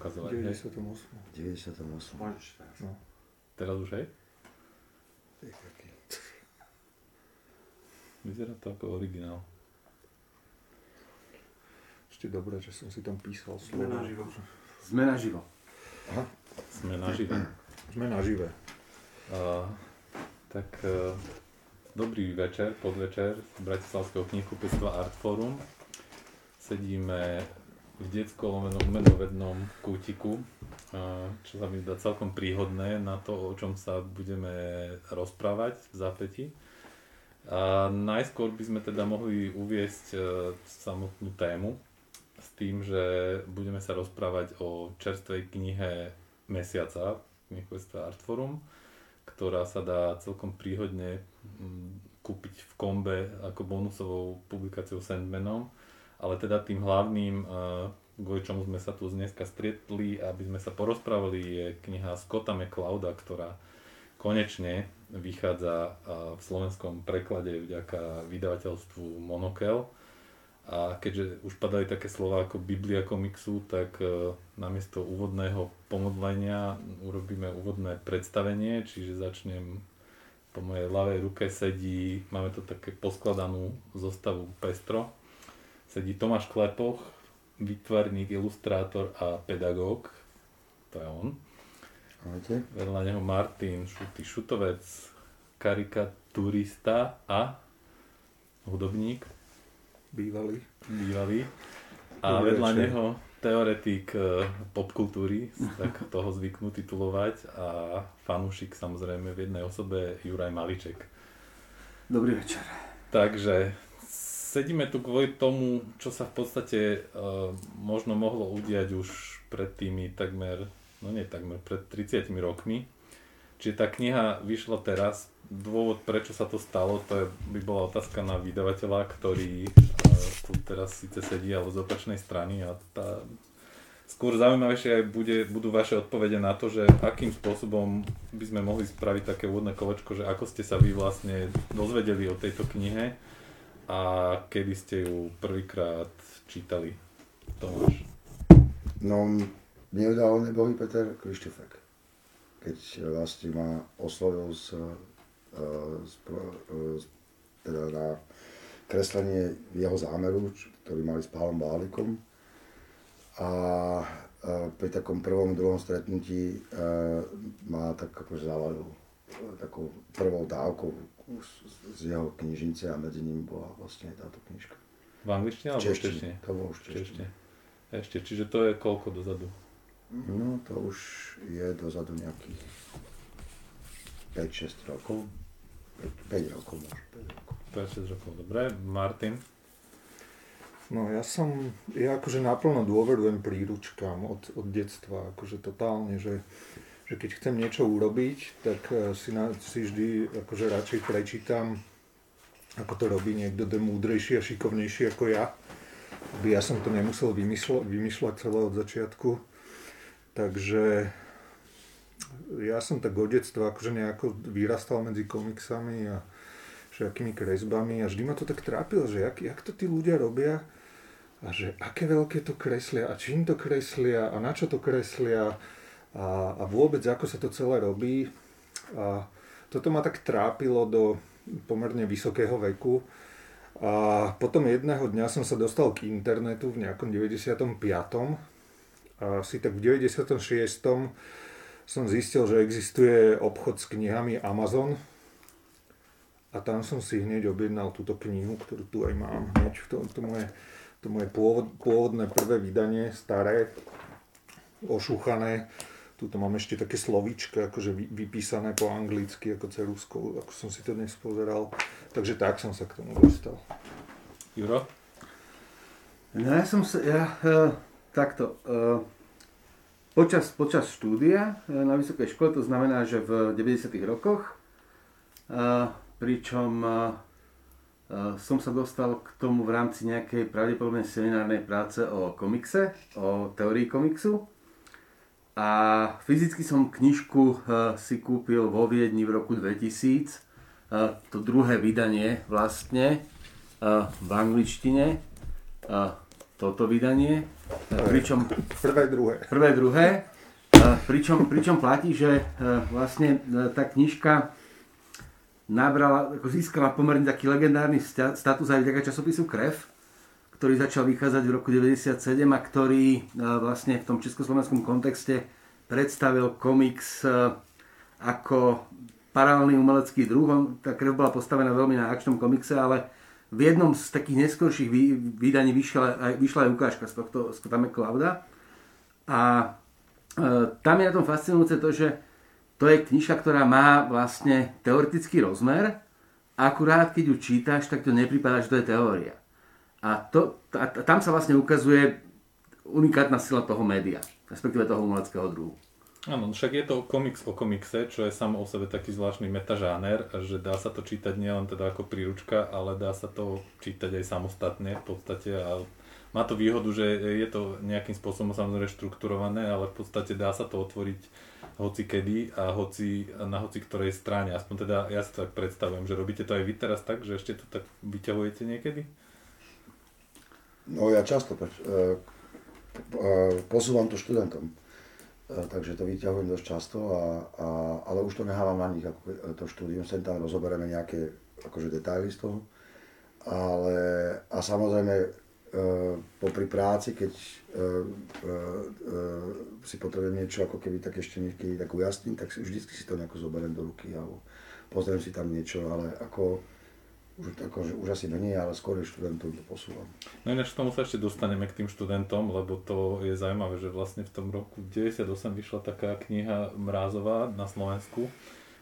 Ukazovať. hej? 98. 98. Môžeš teraz. No. Teraz už hej? Vyzerá to ako originál. Ešte dobré, že som si tam písal Sme slovo. naživo. Sme naživo. Aha, Sme nažive. sme nažive. Uh, tak uh, dobrý večer, podvečer z Bratislavského knihkupectva Artforum. Sedíme v detsko-lomenom umenovednom kútiku, uh, čo sa mi zdá celkom príhodné na to, o čom sa budeme rozprávať v zápäti. A najskôr by sme teda mohli uviesť uh, samotnú tému s tým, že budeme sa rozprávať o čerstvej knihe mesiaca knihkupectva Artforum ktorá sa dá celkom príhodne kúpiť v kombe ako bonusovou publikáciou Sandmanom. Ale teda tým hlavným, eh, kvôli čomu sme sa tu dneska stretli, aby sme sa porozprávali, je kniha Scotta McClouda, ktorá konečne vychádza v slovenskom preklade vďaka vydavateľstvu Monokel. A keďže už padali také slova ako Biblia komiksu, tak e, namiesto úvodného pomodlenia urobíme úvodné predstavenie, čiže začnem po mojej ľavej ruke sedí, máme to také poskladanú zostavu pestro, sedí Tomáš Klepoch, výtvarník, ilustrátor a pedagóg, to je on. Ahojte. Vedľa neho Martin Šutý Šutovec, karikaturista a hudobník Bývalý. bývalý. A Dobrý vedľa večer. neho teoretik e, popkultúry, tak toho zvyknú titulovať a fanúšik samozrejme v jednej osobe Juraj Maliček. Dobrý večer. Takže sedíme tu kvôli tomu, čo sa v podstate e, možno mohlo udiať už pred tými takmer, no nie takmer, pred 30 rokmi. Čiže tá kniha vyšla teraz. Dôvod, prečo sa to stalo, to je, by bola otázka na vydavateľa, ktorý e, tu teraz síce sedí, ale z opačnej strany a tá Skôr zaujímavejšie aj bude, budú vaše odpovede na to, že akým spôsobom by sme mohli spraviť také úvodné kolečko, že ako ste sa vy vlastne dozvedeli o tejto knihe a kedy ste ju prvýkrát čítali. Tomáš. No, mne udal nebohý Peter Krištofek. Keď vlastne ma oslovil z, z, z, teda na kreslenie jeho zámeru, ktorý mali s Pálom Bálikom. A a pri takom prvom, druhom stretnutí e, ma tak akože zavalil e, takou prvou dávkou z- z jeho knižnice a medzi nimi bola vlastne táto knižka. V angličtine alebo v češtine? To bolo už v Češtine. Ešte, čiže to je koľko dozadu? No to už je dozadu nejakých 5-6 rokov. 5, rokov možno. 5 rokov. 5-6 rokov, dobre. Martin? No ja som, ja akože naplno dôverujem príručkám od, od detstva, akože totálne, že, že keď chcem niečo urobiť, tak eh, si, na, si vždy akože radšej prečítam, ako to robí niekto, kto je múdrejší a šikovnejší ako ja. Aby ja som to nemusel vymyslo, vymýšľať celé od začiatku. Takže ja som tak od detstva akože nejako vyrastal medzi komiksami a všetkými kresbami a vždy ma to tak trápilo, že jak, jak to tí ľudia robia a že aké veľké to kreslia a čím to kreslia a na čo to kreslia a, a vôbec ako sa to celé robí. A toto ma tak trápilo do pomerne vysokého veku. A potom jedného dňa som sa dostal k internetu v nejakom 95. A asi tak v 96. som zistil, že existuje obchod s knihami Amazon. A tam som si hneď objednal túto knihu, ktorú tu aj mám. Hneď to, to moje, to moje pôvod, pôvodné prvé vydanie, staré, ošúchané. Tuto mám ešte také slovíčka, akože vy- vypísané po anglicky, ako ceruskou, ako som si to dnes pozeral. Takže tak som sa k tomu dostal. Juro? No ja som sa, ja, e, takto, e, počas, počas štúdia e, na vysokej škole, to znamená, že v 90 rokoch, e, pričom e, som sa dostal k tomu v rámci nejakej pravdepodobne seminárnej práce o komikse, o teórii komiksu. A fyzicky som knižku e, si kúpil vo Viedni v roku 2000, e, to druhé vydanie vlastne, e, v angličtine. Toto vydanie, pričom Prvé, druhé. prvé, druhé, pričom, pričom platí, že vlastne tá knižka nabrala, ako získala pomerne taký legendárny sta- status aj vďaka časopisu Krev, ktorý začal vychádzať v roku 97 a ktorý e, vlastne v tom československom kontexte predstavil komiks e, ako paralelný umelecký druh. Tá krev bola postavená veľmi na akčnom komikse, ale v jednom z takých neskorších vy- vydaní vyšla aj, vyšla aj ukážka z tohto Scotta McClouda. A e, tam je na tom fascinujúce to, že to je knižka, ktorá má vlastne teoretický rozmer, akurát keď ju čítaš, tak to nepripadá, že to je teória. A, to, a, tam sa vlastne ukazuje unikátna sila toho média, respektíve toho umeleckého druhu. Áno, však je to komiks o komikse, čo je samo o sebe taký zvláštny metažáner, že dá sa to čítať nielen teda ako príručka, ale dá sa to čítať aj samostatne v podstate a má to výhodu, že je to nejakým spôsobom samozrejme štrukturované, ale v podstate dá sa to otvoriť hoci kedy a hoci, na hoci ktorej strane. Aspoň teda ja si to tak predstavujem, že robíte to aj vy teraz tak, že ešte to tak vyťahujete niekedy? No ja často preč, e, e, posúvam to študentom, e, takže to vyťahujem dosť často, a, a, ale už to nehávam na nich, ako e, to štúdium, sem tam rozoberieme nejaké akože detaily z toho. Ale, a samozrejme, e, popri práci, keď e, e, e, si potrebujem niečo ako keby tak ešte niekedy tak ujasniť, tak si, vždycky si to nejako zoberiem do ruky alebo pozriem si tam niečo, ale ako už, akože, už asi menej, ale skôr študentom to posúvam. No ináč k tomu sa ešte dostaneme k tým študentom, lebo to je zaujímavé, že vlastne v tom roku 98 vyšla taká kniha Mrázová na Slovensku,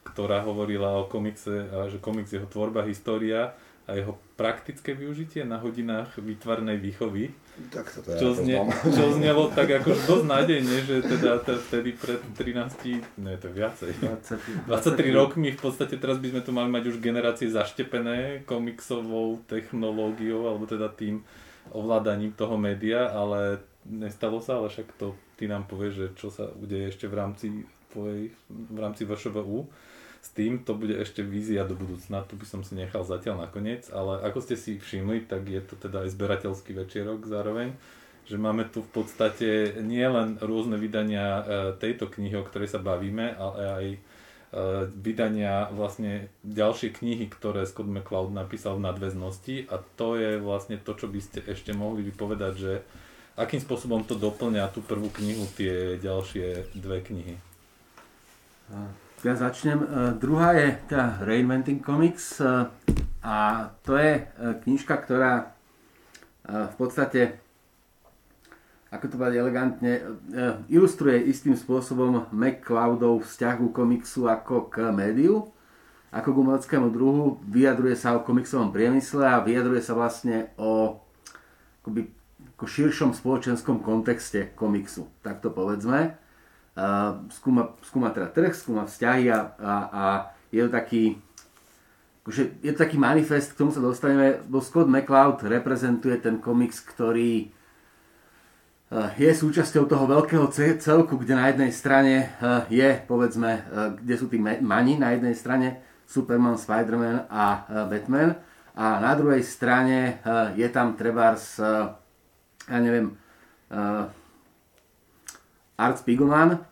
ktorá hovorila o komikse, že komiks jeho tvorba, história a jeho praktické využitie na hodinách výtvarnej výchovy. Tak to ja Čo, znie, poznám. čo znelo tak akože dosť nádejne, že teda te- vtedy pred 13, ne to viacej, 23 rokmi v podstate teraz by sme tu mali mať už generácie zaštepené komiksovou technológiou alebo teda tým ovládaním toho média, ale nestalo sa, ale však to ty nám povieš, že čo sa udeje ešte v rámci tvojej, v rámci VŠVU. S tým to bude ešte vízia do budúcna, tu by som si nechal zatiaľ nakoniec, ale ako ste si všimli, tak je to teda aj zberateľský večierok zároveň, že máme tu v podstate nie len rôzne vydania e, tejto knihy, o ktorej sa bavíme, ale aj e, vydania vlastne ďalšie knihy, ktoré Scott McCloud napísal v nadväznosti a to je vlastne to, čo by ste ešte mohli vypovedať, že akým spôsobom to doplňa tú prvú knihu, tie ďalšie dve knihy. Ja začnem. E, Druhá je tá Reinventing Comics e, a to je e, knižka, ktorá v podstate, ako to povedať elegantne, ilustruje istým spôsobom McCloudov vzťah ku komiksu ako k médiu, ako k umeleckému druhu, vyjadruje sa o komiksovom priemysle a vyjadruje sa vlastne o akoby, ako širšom spoločenskom kontexte komiksu, tak to povedzme. Skúma, skúma teda trh, skúma vzťahy a, a, a je to taký akože je to taký manifest, k tomu sa dostaneme, bo Scott McCloud reprezentuje ten komiks, ktorý uh, je súčasťou toho veľkého ce- celku, kde na jednej strane uh, je, povedzme, uh, kde sú tí mani na jednej strane, Superman, Spider-Man a Batman a na druhej strane je tam trebárs, ja neviem, Art Spiegelman,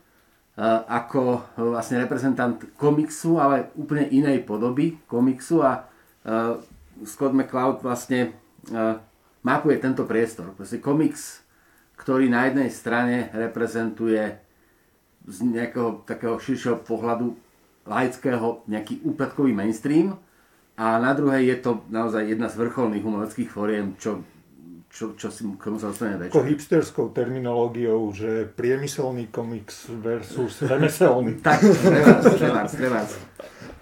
ako uh, vlastne reprezentant komiksu, ale úplne inej podoby komiksu a uh, Scott McCloud vlastne mapuje tento priestor. Proste komiks, ktorý na jednej strane reprezentuje z nejakého takého širšieho pohľadu laického nejaký úpadkový mainstream a na druhej je to naozaj jedna z vrcholných umeleckých foriem, čo, čo, čo si k tomu sa dostaneme Ako večer. hipsterskou terminológiou, že priemyselný komiks versus remeselný. Tak, trebárs, trebárs, trebárs.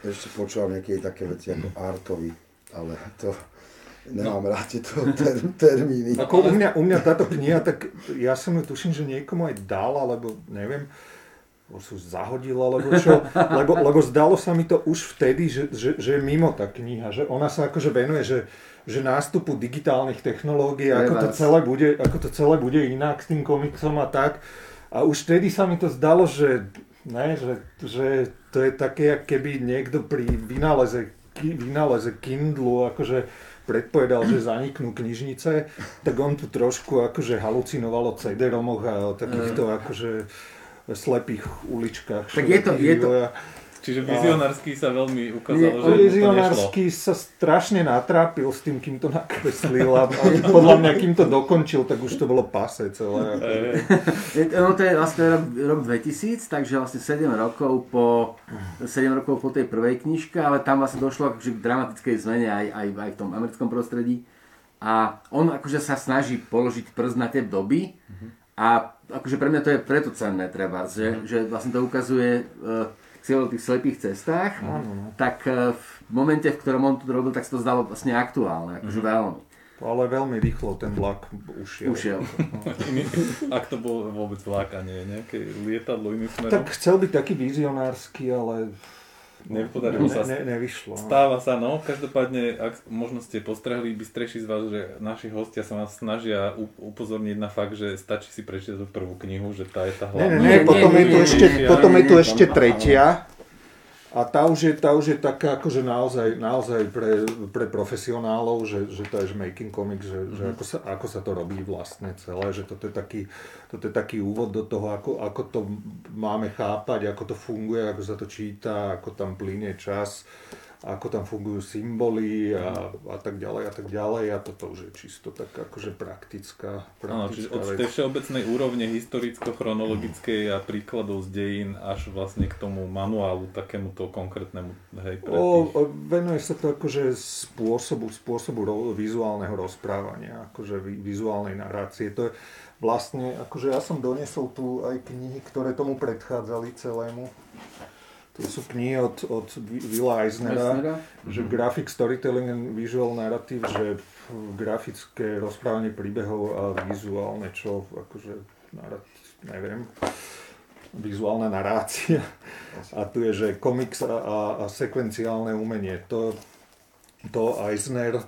Ešte počúvam niekedy také veci ako artový, ale to nemám rád tieto ter, termíny. Ako u mňa, u mňa táto kniha, tak ja som ju tuším, že niekomu aj dal, alebo neviem, už zahodil, alebo čo, lebo, lebo zdalo sa mi to už vtedy, že, že, že je mimo tá kniha, že ona sa akože venuje, že, že nástupu digitálnych technológií, ako to, celé bude, ako to celé bude inak s tým komiksom a tak. A už vtedy sa mi to zdalo, že, ne, že, že to je také, keby niekto pri vynáleze, vynáleze Kindlu, akože predpovedal, že zaniknú knižnice, tak on tu trošku akože halucinoval o CD-romoch a o takýchto akože slepých uličkách. Tak je to, je to. Čiže vizionársky sa veľmi ukázalo, On že mu to nešlo. vizionársky sa strašne natrápil s tým, kým to nakreslil a, a podľa mňa, kým to dokončil, tak už to bolo pase celé. Je, no to je vlastne rok, rok 2000, takže vlastne 7 rokov po 7 rokov po tej prvej knižke, ale tam vlastne došlo akože k dramatickej zmene aj, aj, aj v tom americkom prostredí. A on akože sa snaží položiť prst na tie doby a akože pre mňa to je preto cenné treba, že, že vlastne to ukazuje uh, o tých slepých cestách, tak uh, v momente, v ktorom on to robil, tak sa to zdalo vlastne aktuálne, akože veľmi. Ale veľmi rýchlo ten vlak ušiel. Ušiel. Ak to bol vôbec vlak a nie nejaké lietadlo iným smerom, Tak chcel byť taký vizionársky, ale nepodarilo sa. ne, ne, nevyšlo. no. Stáva sa, no. Každopádne, ak možno ste postrehli bystrejší z vás, že naši hostia sa vás snažia upozorniť na fakt, že stačí si prečítať tú prvú knihu, že tá je tá Ne, hlavná. ne, Nie, ne, potom je tu ešte, potom je tu tretia. A tá už je, tá už je taká akože naozaj, naozaj pre, pre profesionálov, že, že to je že making comics, že, že ako, sa, ako sa to robí vlastne celé, že toto je taký, toto je taký úvod do toho, ako, ako to máme chápať, ako to funguje, ako sa to číta, ako tam plynie čas, ako tam fungujú symboly a, a tak ďalej a tak ďalej a toto už je čisto tak akože praktická, Áno, čiže praktická od vec. tej všeobecnej úrovne historicko-chronologickej a príkladov z dejín až vlastne k tomu manuálu, takémuto konkrétnemu, hej, pre O, o, venuje sa to akože spôsobu, spôsobu ro, vizuálneho rozprávania, akože vi, vizuálnej narácie. To je vlastne, akože ja som doniesol tu aj knihy, ktoré tomu predchádzali celému. To sú knihy od, od Willa Eisnera, Eisnera? že graphic storytelling and visual narrative, že grafické rozprávanie príbehov a vizuálne čo, akože, neviem, vizuálna narácia. A tu je, že komiks a, a, a sekvenciálne umenie. To, to Eisner, e,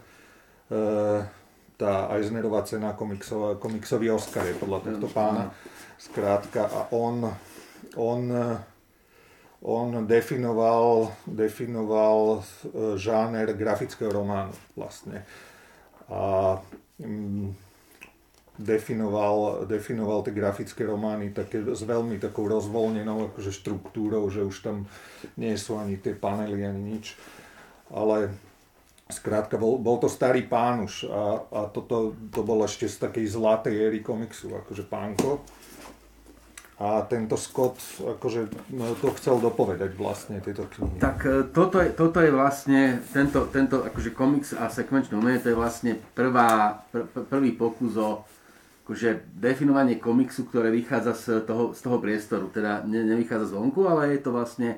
tá Eisnerová cena komiksová, komiksový Oscar je podľa tohto pána. Skrátka, a on, on, on definoval, definoval e, žáner grafického románu vlastne. A mm, definoval, definoval tie grafické romány také s veľmi takou rozvoľnenou akože štruktúrou, že už tam nie sú ani tie panely, ani nič. Ale skrátka, bol, bol to starý pán už a, a toto to bol ešte z takej zlatej éry komiksu, akože pánko. A tento Scott akože no, to chcel dopovedať vlastne tieto knihy. Tak e, toto je, toto je vlastne, tento, tento akože komiks a sekvenčné umenie, to je vlastne prvá, pr, pr- prvý pokus o akože definovanie komiksu, ktoré vychádza z toho, z toho priestoru. Teda ne, nevychádza zvonku, ale je to vlastne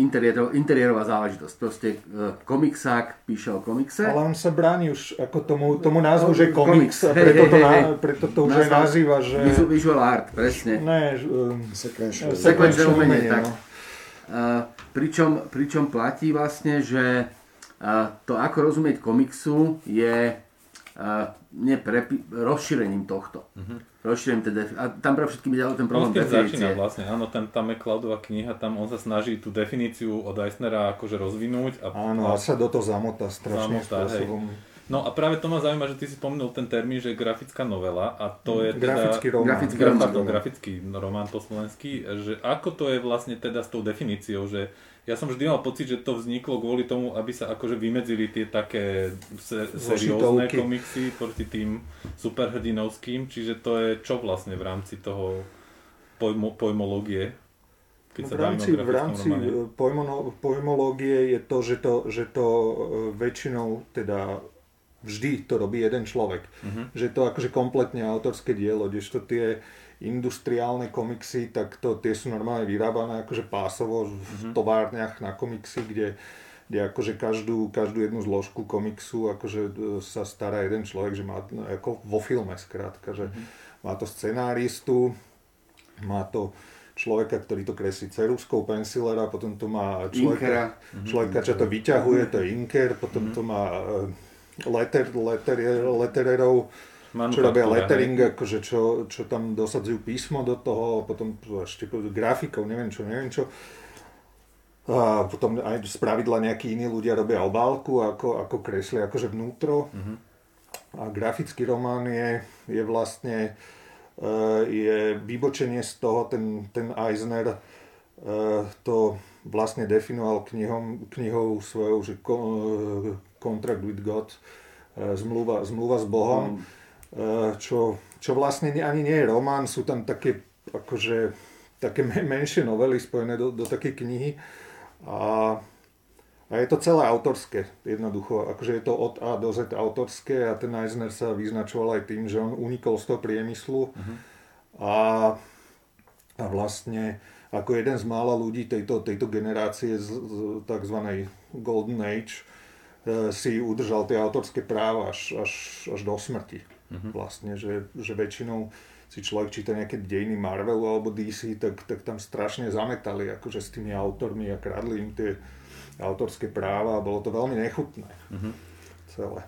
interiéro, interiérová záležitosť. Proste uh, komiksák píše o komikse. Ale on sa bráni už ako tomu, tomu názvu, že Komiks. komiks, a preto to, hej, na, hej. preto to už aj nazýva, že... Visu- Visual art, presne. Ne, um, sekvenčné sekvenčné umenie, tak. no. Uh, pričom, pričom platí vlastne, že uh, to ako rozumieť komiksu je uh, nie prepi- rozšírením tohto. Rozšírením teda, a tam pre všetkým ide ten problém tým začína definície. vlastne, áno, ten, tam je Cloudová kniha, tam on sa snaží tú definíciu od Eisnera akože rozvinúť. A, Áno, a sa do toho zamotá strašným Zamotá, hej. spôsobom. No a práve to ma zaujíma, že ty si spomenul ten termín, že grafická novela a to je teda... Grafický román. Grafický Gra- román. grafický román po slovensky, že ako to je vlastne teda s tou definíciou, že ja som vždy mal pocit, že to vzniklo kvôli tomu, aby sa akože vymedzili tie také se- seriózne komiksy proti tým superhrdinovským, čiže to je čo vlastne v rámci toho pojmo, pojmológie? Keď v rámci, v rámci e, pojmono, pojmológie je to, že to, že to e, väčšinou teda vždy to robí jeden človek. Mhm. Že to akože kompletne autorské dielo, kdežto tie industriálne komiksy, tak to, tie sú normálne vyrábané akože pásovo v Mhm. továrniach na komiksy, kde, kde akože každú, každú jednu zložku komiksu akože e, sa stará jeden človek, že má no, ako vo filme skrátka, že Mhm. má to scenáristu, má to človeka, ktorý to kreslí ceruskou, pensilera, potom to má Inkera. človeka, Mhm. človeka čo to vyťahuje, to je inker, potom to má e, letter, letter, lettererov, čo robia lettering, hej. akože čo, čo tam dosadzujú písmo do toho, potom ešte grafikov, neviem čo, neviem čo. A potom aj z pravidla nejakí iní ľudia robia obálku, ako, ako kreslia akože vnútro. Uh-huh. A grafický román je, je vlastne e, je vybočenie z toho, ten, ten Eisner e, to vlastne definoval knihom, knihou svojou, že Contract with God, zmluva, zmluva s Bohom, mm. Čo, čo vlastne ani nie je román, sú tam také akože také menšie novely spojené do, do takej knihy a, a je to celé autorské, jednoducho, akože je to od A do Z autorské a ten Eisner sa vyznačoval aj tým, že on unikol z toho priemyslu uh-huh. a, a vlastne ako jeden z mála ľudí tejto, tejto generácie z, z tzv. Golden Age e, si udržal tie autorské práva až, až, až do smrti. Uh-huh. Vlastne, že, že väčšinou si človek číta nejaké dejiny Marvelu alebo DC, tak, tak tam strašne zametali akože s tými autormi a kradli im tie autorské práva a bolo to veľmi nechutné mm-hmm. celé.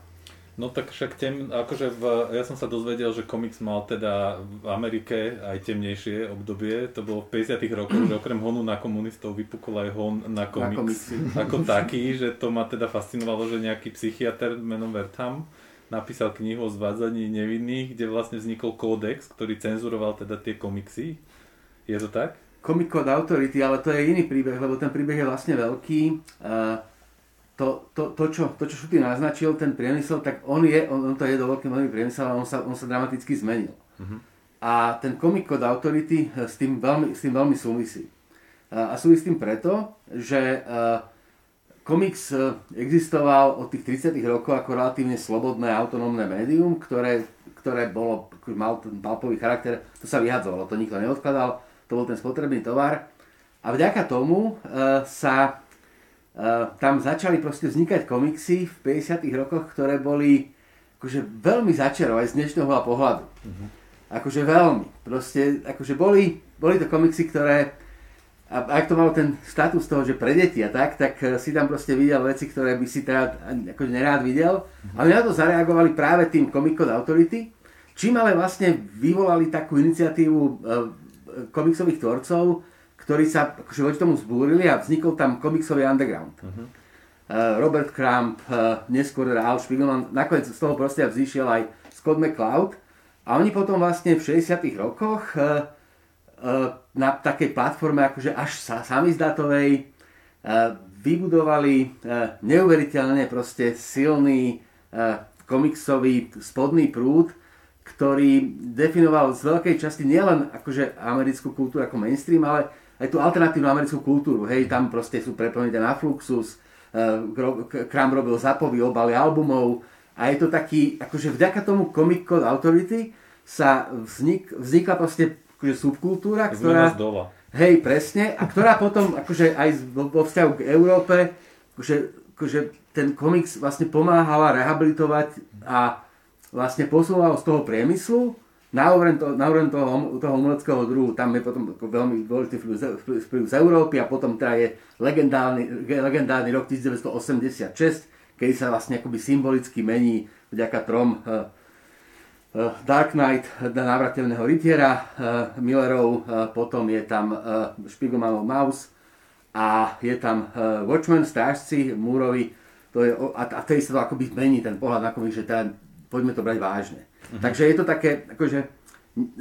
No tak však tem, akože v, ja som sa dozvedel, že komiks mal teda v Amerike aj temnejšie obdobie, to bolo v 50 rokoch, že okrem honu na komunistov vypukol aj hon na komiks na ako taký, že to ma teda fascinovalo, že nejaký psychiatr menom Wertham napísal knihu o zvádzaní nevinných, kde vlastne vznikol kódex, ktorý cenzuroval teda tie komiksy. Je to tak? Comic Code Authority, ale to je iný príbeh, lebo ten príbeh je vlastne veľký. To, to, to, čo, to, čo Šuty naznačil, ten priemysel, tak on, je, on, on to je do veľký veľmi priemysel, ale on sa, on sa dramaticky zmenil. Uh-huh. A ten Comic Code Authority s tým veľmi, s tým veľmi súvisí. A súvisí s tým preto, že uh, Komiks e, existoval od tých 30 rokov ako relatívne slobodné autonómne médium, ktoré, ktoré bolo, mal ten palpový charakter, to sa vyhadzovalo, to nikto neodkladal, to bol ten spotrebný tovar. A vďaka tomu uh, sa uh, tam začali proste vznikať komiksy v 50 rokoch, ktoré boli akože veľmi začarovať z dnešného pohľadu. Mm-hmm. Akože veľmi. Proste, akože boli, boli to komiksy, ktoré a ak to malo ten status toho, že pre deti a tak, tak eh, si tam proste videl veci, ktoré by si teda akože nerád videl. A my na to zareagovali práve tým Comic Code Authority, čím ale vlastne vyvolali takú iniciatívu eh, komiksových tvorcov, ktorí sa akože voči tomu zbúrili a vznikol tam komiksový underground. Uh-huh. Robert Crump, neskôr teda Al Spiegelman, nakoniec z toho proste vzýšiel aj Scott McCloud a oni potom vlastne v 60 rokoch na takej platforme akože až sa samizdatovej e, vybudovali e, neuveriteľne proste silný e, komiksový spodný prúd, ktorý definoval z veľkej časti nielen akože americkú kultúru ako mainstream, ale aj tú alternatívnu americkú kultúru. Hej, tam proste sú preplnené na Fluxus, Kram robil zapovy obaly albumov a je to taký, akože vďaka tomu Comic Code Authority sa vznik, vznikla proste akože subkultúra, ktorá... Hej, presne. A ktorá potom akože aj vo vzťahu k Európe, akože, akože ten komiks vlastne pomáhala rehabilitovať a vlastne posúval z toho priemyslu na úroveň, to, na úroveň toho, toho umeleckého druhu. Tam je potom veľmi dôležitý vplyv z Európy a potom teda je legendárny, legendárny rok 1986, kedy sa vlastne akoby symbolicky mení vďaka trom Eh, Dark Knight návrateľného rytiera eh, Millerov, eh, potom je tam Spiegelmanov Mouse a je tam Watchmen, Strážci, Múrovi, to je, a, a vtedy sa to akoby zmení ten pohľad na komik, že teda poďme to brať vážne. Uh-huh. Takže je to také, akože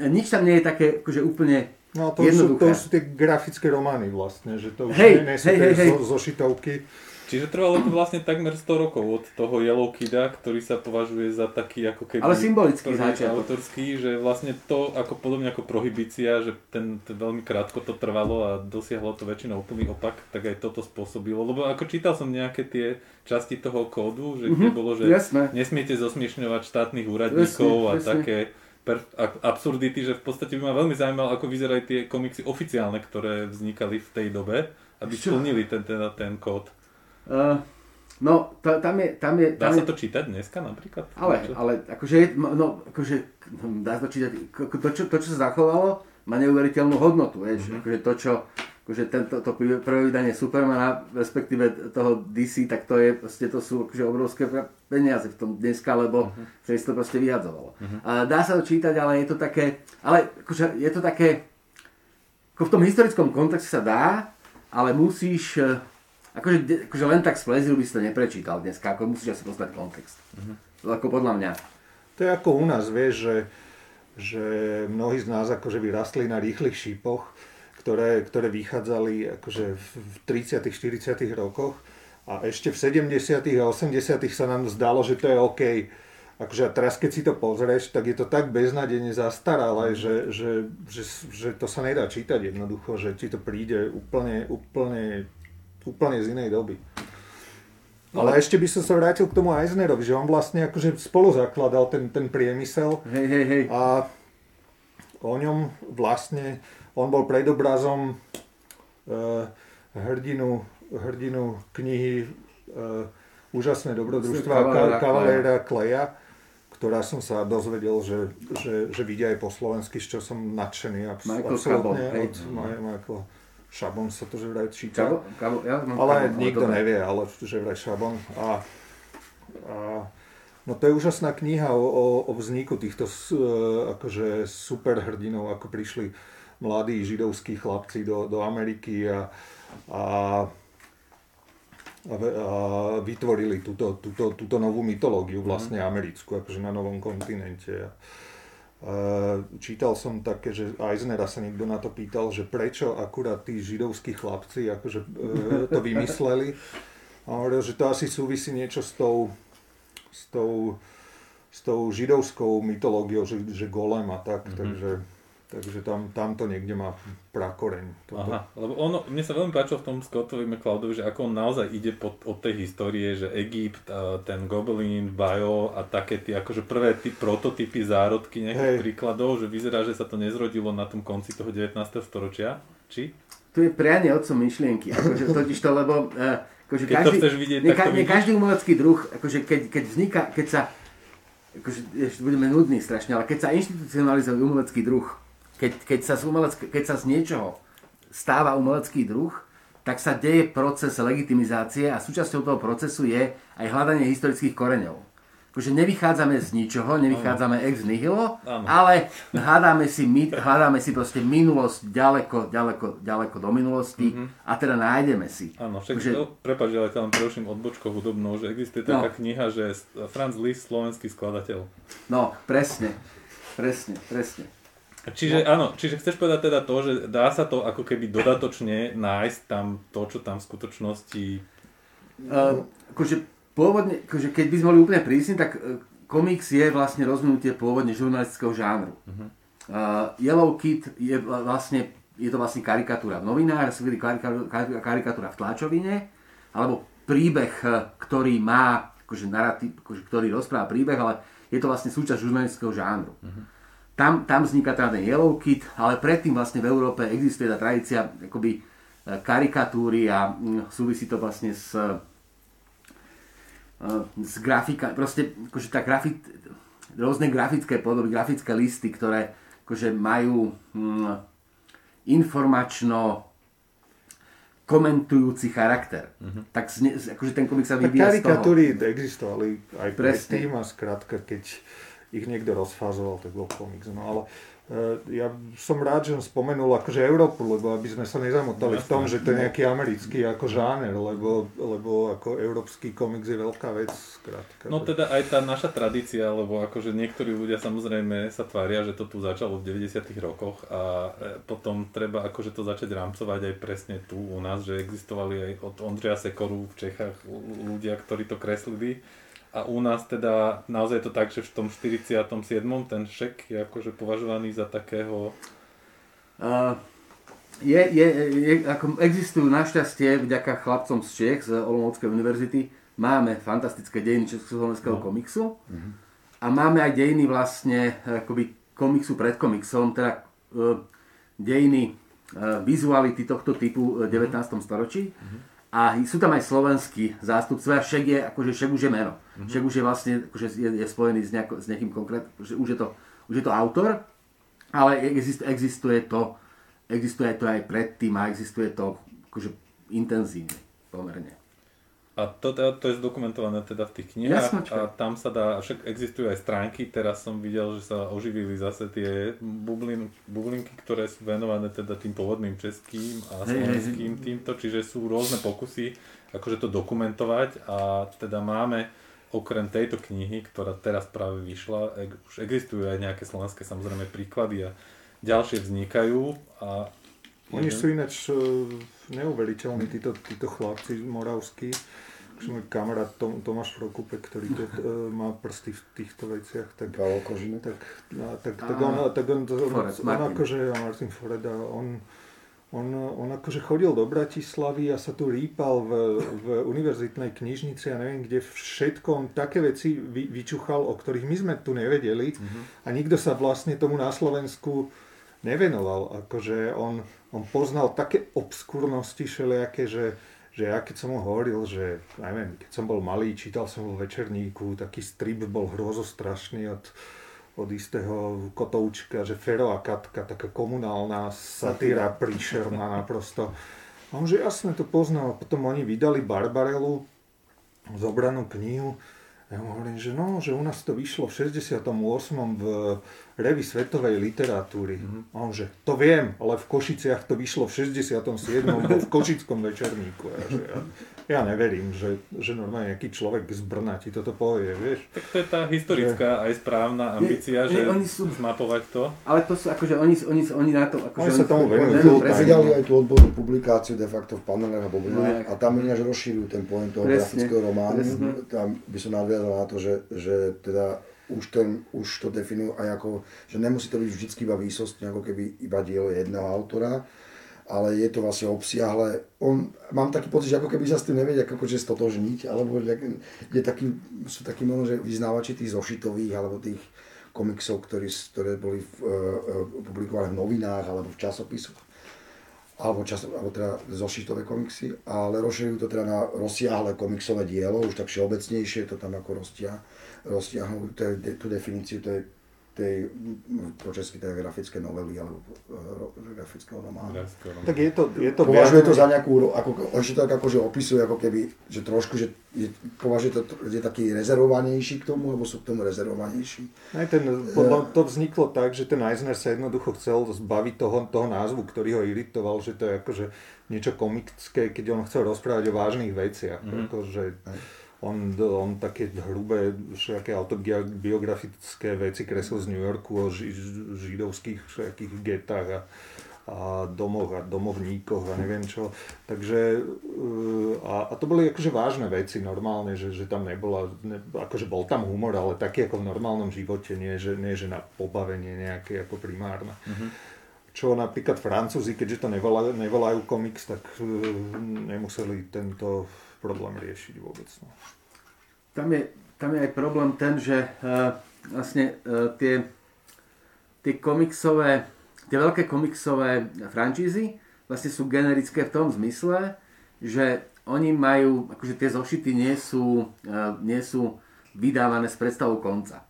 nič tam nie je také akože úplne No to sú, to sú tie grafické romány vlastne, že to už hej, nie, nie sú hej, tie hej, zo, zošitovky. Čiže trvalo to vlastne takmer 100 rokov od toho Yellow Kida, ktorý sa považuje za taký ako keby... Ale symbolický začiatok. Autorský, že vlastne to ako podobne ako prohibícia, že ten, ten veľmi krátko to trvalo a dosiahlo to väčšinou úplný opak, tak aj toto spôsobilo. Lebo ako čítal som nejaké tie časti toho kódu, že mm-hmm, bolo, že jasné. nesmiete zosmiešňovať štátnych úradníkov jasne, a jasne. také per, absurdity, že v podstate by ma veľmi zaujímalo, ako vyzerajú tie komiksy oficiálne, ktoré vznikali v tej dobe, aby splnili ten, ten, ten kód. Uh, no, to, tam je... Tam je tam dá sa to čítať dneska napríklad? Ale, ale akože, no, akože, dá sa to čítať, to čo, to, čo sa zachovalo, má neuveriteľnú hodnotu, vieš, mm-hmm. akože to, čo, akože tento, to prvé vydanie Supermana, respektíve toho DC, tak to je, proste to sú akože obrovské peniaze v tom dneska, lebo uh-huh. sa to proste vyjadzovalo. Uh-huh. A dá sa to čítať, ale je to také, ale akože je to také, ako v tom historickom kontexte sa dá, ale musíš, e, akože, akože len tak z pleziu by si to neprečítal dneska, ako musíš asi poznať kontext. Uh-huh. Ako podľa mňa. To je ako u nás, vieš, že, že mnohí z nás akože vyrastli na rýchlych šípoch, ktoré, ktoré vychádzali akože v 30 40 rokoch a ešte v 70 a 80 sa nám zdalo, že to je OK. Akože a teraz keď si to pozrieš, tak je to tak beznadene zastaralé, že, že, že, že to sa nedá čítať jednoducho, že ti to príde úplne, úplne, úplne z inej doby. Ale ešte by som sa vrátil k tomu Eisnerovi, že on vlastne akože spolu zakladal ten, ten priemysel Hej, hej, hej. a o ňom vlastne, on bol predobrazom uh, hrdinu, hrdinu knihy uh, Úžasné dobrodružstva Kavaléra Ka- Kavaléra Kleja, ktorá som sa dozvedel, že, že, že vidia aj po slovensky, z čo som nadšený. Abs- Michael absolútne hej. od Ma- Šabon sa to že vraj číta. Kabo, kabo, ja mám Ale kabo, nikto dobre. nevie, ale že vraj Šabon. A, a, no to je úžasná kniha o, o, o vzniku týchto e, akože superhrdinov, ako prišli mladí židovskí chlapci do, do Ameriky a, a, a, a vytvorili túto, túto, túto novú mytológiu, vlastne americkú, akože na novom kontinente. A čítal som také, že Eisnera sa niekto na to pýtal, že prečo akurát tí židovskí chlapci akože, e, to vymysleli. A hovoril, že to asi súvisí niečo s tou, s tou, s tou židovskou mytológiou, že, že golem a tak, mm-hmm. takže, takže tam, tam to niekde má prakoreň. Toto. Aha, lebo ono, mne sa veľmi páčilo v tom Scottovi McCloudovi, že ako on naozaj ide pod, od tej histórie, že Egypt, ten Gobelin, Bio a také tie akože prvé ty, prototypy, zárodky nejakých Hej. príkladov, že vyzerá, že sa to nezrodilo na tom konci toho 19. storočia. Či? Tu je prianie otcom myšlienky, akože totiž to, lebo uh, akože Keď to chceš vidieť, nie, tak to nie vidíš. každý umelecký druh, akože keď, keď vzniká, keď sa, akože ešte budeme nudní strašne, ale keď sa inštitucionalizuje umelecký druh, keď, keď, sa z umeleck- keď sa z niečoho stáva umelecký druh, tak sa deje proces legitimizácie a súčasťou toho procesu je aj hľadanie historických koreňov. Akože nevychádzame z ničoho, nevychádzame ex nihilo, ale hľadáme si, my, hľadáme si proste minulosť ďaleko, ďaleko, ďaleko do minulosti a teda nájdeme si. Áno, však Takže- to, prepáč, ale tam preruším odbočkou hudobnou, že existuje No. taká kniha, že Franz Liszt, slovenský skladateľ. No, presne, presne, presne. Čiže áno, čiže chceš povedať teda to, že dá sa to ako keby dodatočne nájsť tam to, čo tam v skutočnosti... Uh, akože pôvodne, akože keď by sme boli úplne prísni, tak uh, komiks je vlastne rozvinutie pôvodne žurnalistického žánru. Uh, Yellow Kid je vla- vlastne, je to vlastne karikatúra v novinách, respektíve karika- kar- karikatúra v tlačovine, alebo príbeh, uh, ktorý má, akože narratív, akože, ktorý rozpráva príbeh, ale je to vlastne súčasť žurnalistického žánru. Tam, tam vzniká teda ten Yellow Kid, ale predtým vlastne v Európe existuje tá tradícia akoby e, karikatúry a mm, súvisí to vlastne s, e, s grafika, proste akože tá grafit, rôzne grafické podoby, grafické listy, ktoré akože majú mm, informačno komentujúci charakter. Tak zne, akože ten komik sa Tak vyvíja z toho. karikatúry existovali aj Presne. predtým a skrátka, keď ich niekto rozfázoval, tak bol komiks. No ale e, ja som rád, že som spomenul akože Európu, lebo aby sme sa nezamotali v tom, že to je nejaký americký ako žáner, lebo, lebo ako európsky komiks je veľká vec. Skrátka. No teda aj tá naša tradícia, lebo akože niektorí ľudia samozrejme sa tvária, že to tu začalo v 90 rokoch a e, potom treba akože to začať rámcovať aj presne tu u nás, že existovali aj od Ondreja Sekoru v Čechách ľudia, ktorí to kreslili. A u nás teda naozaj je to tak, že v tom 47. ten šek je akože považovaný za takého... Uh, je, je, je, ako existujú našťastie vďaka chlapcom z Čech, z Olomouckej univerzity, máme fantastické dejiny československého komiksu a máme aj dejiny vlastne akoby komiksu pred komiksom, teda uh, dejiny uh, vizuality tohto typu v 19. storočí. A sú tam aj slovenskí zástupcovia, však je, akože však už je meno. Však už je vlastne, akože je, je spojený s, nejako, s nejakým konkrétnym, že už je to, už je to autor, ale exist, existuje to, existuje to aj predtým a existuje to akože intenzívne pomerne. A to, to, to je zdokumentované teda v tých knihách Jasnočka. a tam sa dá, však existujú aj stránky, teraz som videl, že sa oživili zase tie bublin, bublinky, ktoré sú venované teda tým pôvodným českým a slovenským týmto, čiže sú rôzne pokusy akože to dokumentovať a teda máme okrem tejto knihy, ktorá teraz práve vyšla, už existujú aj nejaké slovenské samozrejme príklady a ďalšie vznikajú a Oni sú ináč e, neuveriteľní, títo, títo chlapci moravskí. Môj kamarát Tom, Tomáš Prokupek, ktorý to, e, má prsty v týchto veciach, tak, tak, a, tak, tak, on, tak on, on, Fored, on, Martin. akože, Martin Foreda, on, on, on akože chodil do Bratislavy a sa tu rýpal v, v univerzitnej knižnici a neviem kde všetko, on také veci vy, vyčuchal, o ktorých my sme tu nevedeli a nikto sa vlastne tomu na Slovensku nevenoval. Akože on, on poznal také obskurnosti všelijaké, že, že ja keď som mu hovoril, že neviem, keď som bol malý, čítal som vo večerníku, taký strip bol hrozostrašný od, od istého kotoučka, že Fero a Katka, taká komunálna satíra príšerná naprosto. A on, že jasne to poznal. Potom oni vydali Barbarelu, zobranú knihu. Ja mu hovorím, že no, že u nás to vyšlo v 68. v revi svetovej literatúry. Mm-hmm. A on, že to viem, ale v Košiciach to vyšlo v 67. bol v Košickom večerníku. Ja, že ja, ja neverím, že, že normálne nejaký človek z Brna ti toto povie, vieš. Tak to je tá historická aj správna ambícia, Nie, že nie, oni sú- zmapovať to. Ale to sú akože oni, oni, oni na to... Akože Oni sa tomu venujú. Vydali aj tú odbornú publikáciu de facto v panelách a No, bublinách jak. a tam ináč rozšírujú ten pojem toho Presne, grafického románu. presne. Tam by som nadviazal na to, že, že teda už, ten, už to definujú aj ako, že nemusí to byť vždycky iba výsostne, ako keby iba dielo jedného autora, ale je to vlastne obsiahle. On, mám taký pocit, že ako keby sa s tým nevedia akože stotožniť, alebo je taký, sú takí možno, že vyznávači tých zošitových alebo tých komiksov, ktorý, ktoré boli v, e, e, publikované v novinách alebo v časopisoch alebo, čas, alebo teda zošitové komiksy, ale rozširujú to teda na rozsiahle komiksové dielo, už tak všeobecnejšie to tam ako roztia, roztiahnu to je, de, tú definíciu tej, tej mm, po česky teda grafické novely alebo e, grafického románu. Tak je to, je to Považuje to za nejakú, ako, to tak akože opisuje, ako keby, že trošku, že je, považuje to, že je taký rezervovanejší k tomu, alebo sú k tomu rezervovanejší. Aj ten, podľa, to vzniklo tak, že ten Eisner sa jednoducho chcel zbaviť toho, toho názvu, ktorý ho iritoval, že to je akože niečo komické, keď on chcel rozprávať o vážnych veciach. Mm-hmm. Akože on, on také hrubé všaké autobiografické veci kreslil z New Yorku o ži, židovských všakých getách a, a domoch a domovníkoch a neviem čo. Takže eh, a, a to boli akože vážne veci normálne, že, že tam nebola, ne, akože bol tam humor, ale taký ako v normálnom živote, nie že, nie, že na pobavenie nejaké ako primárne. Mm-hmm. Čo napríklad Francúzi, keďže to nevolajú, nevolajú komiks, tak eh, nemuseli tento problém riešiť vôbec. No. Tam je, tam je aj problém ten, že uh, vlastne uh, tie, tie komiksové, tie veľké komiksové franšízy vlastne sú generické v tom zmysle, že oni majú, akože tie zošity nie sú, uh, nie sú vydávané s predstavou konca.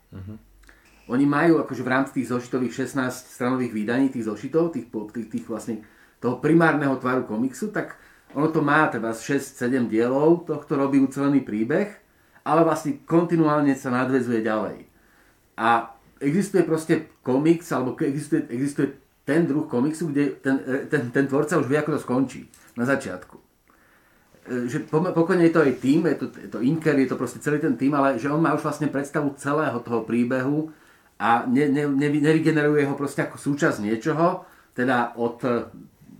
Oni majú akože v rámci tých zošitových 16 stranových vydaní tých zošitov, tých, tých, tých vlastne toho primárneho tvaru komiksu, tak ono to má teda 6-7 dielov, tohto robí ucelený príbeh, ale vlastne kontinuálne sa nadvezuje ďalej. A existuje proste komiks, alebo existuje, existuje ten druh komiksu, kde ten, ten, ten tvorca už vie, ako to skončí na začiatku E, že po- pokojne je to aj tým, je to, je to Inker, je to proste celý ten tým, ale že on má už vlastne predstavu celého toho príbehu a ne, ne, ne, nevygeneruje ho proste ako súčasť niečoho, teda od e,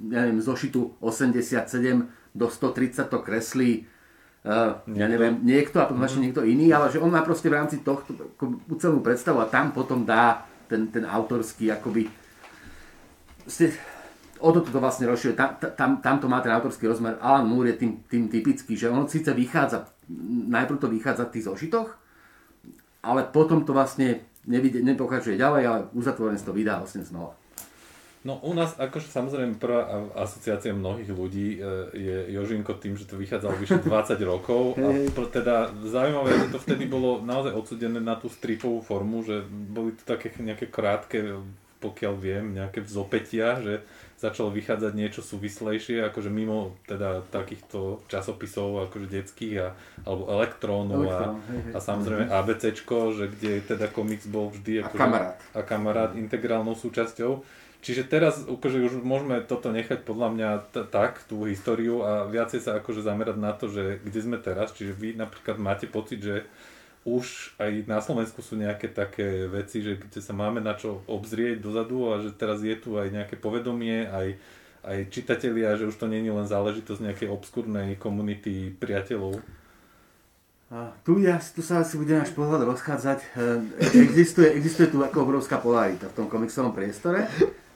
ja neviem, zošitu 87 do 130 to kreslí uh, ja neviem, niekto a potom začne niekto iný, ale že on má proste v rámci tohto ucelenú predstavu a tam potom dá ten, ten autorský akoby ste, o to to vlastne rozširuje. Tam, tam, tam to má ten autorský rozmer. Alan Moore je tým, tým typický, že on síce vychádza, najprv to vychádza v tých zošitoch, ale potom to vlastne nevidie, nepokračuje ďalej, ale uzatvorené to vydá vlastne znova. No u nás akože samozrejme prvá a- asociácia mnohých ľudí e, je Jožinko tým, že to vychádzalo vyše 20 rokov a teda zaujímavé, že to vtedy bolo naozaj odsudené na tú stripovú formu, že boli to také nejaké krátke, pokiaľ viem, nejaké vzopetia, že začalo vychádzať niečo súvislejšie, akože mimo teda takýchto časopisov akože detských a, alebo elektrónu Elektrón, a, hej, hej. a samozrejme ABCčko, že kde teda komiks bol vždy A akože, kamarát. a kamarát integrálnou súčasťou. Čiže teraz akože už môžeme toto nechať podľa mňa t- tak, tú históriu a viacej sa akože zamerať na to, že kde sme teraz. Čiže vy napríklad máte pocit, že už aj na Slovensku sú nejaké také veci, že kde sa máme na čo obzrieť dozadu a že teraz je tu aj nejaké povedomie, aj, aj čitatelia, že už to je len záležitosť nejakej obskúrnej komunity priateľov. Tu, ja, tu sa asi budeme až pohľad rozchádzať. E, Existuje, existuje tu ako obrovská polarita v tom komiksovom priestore,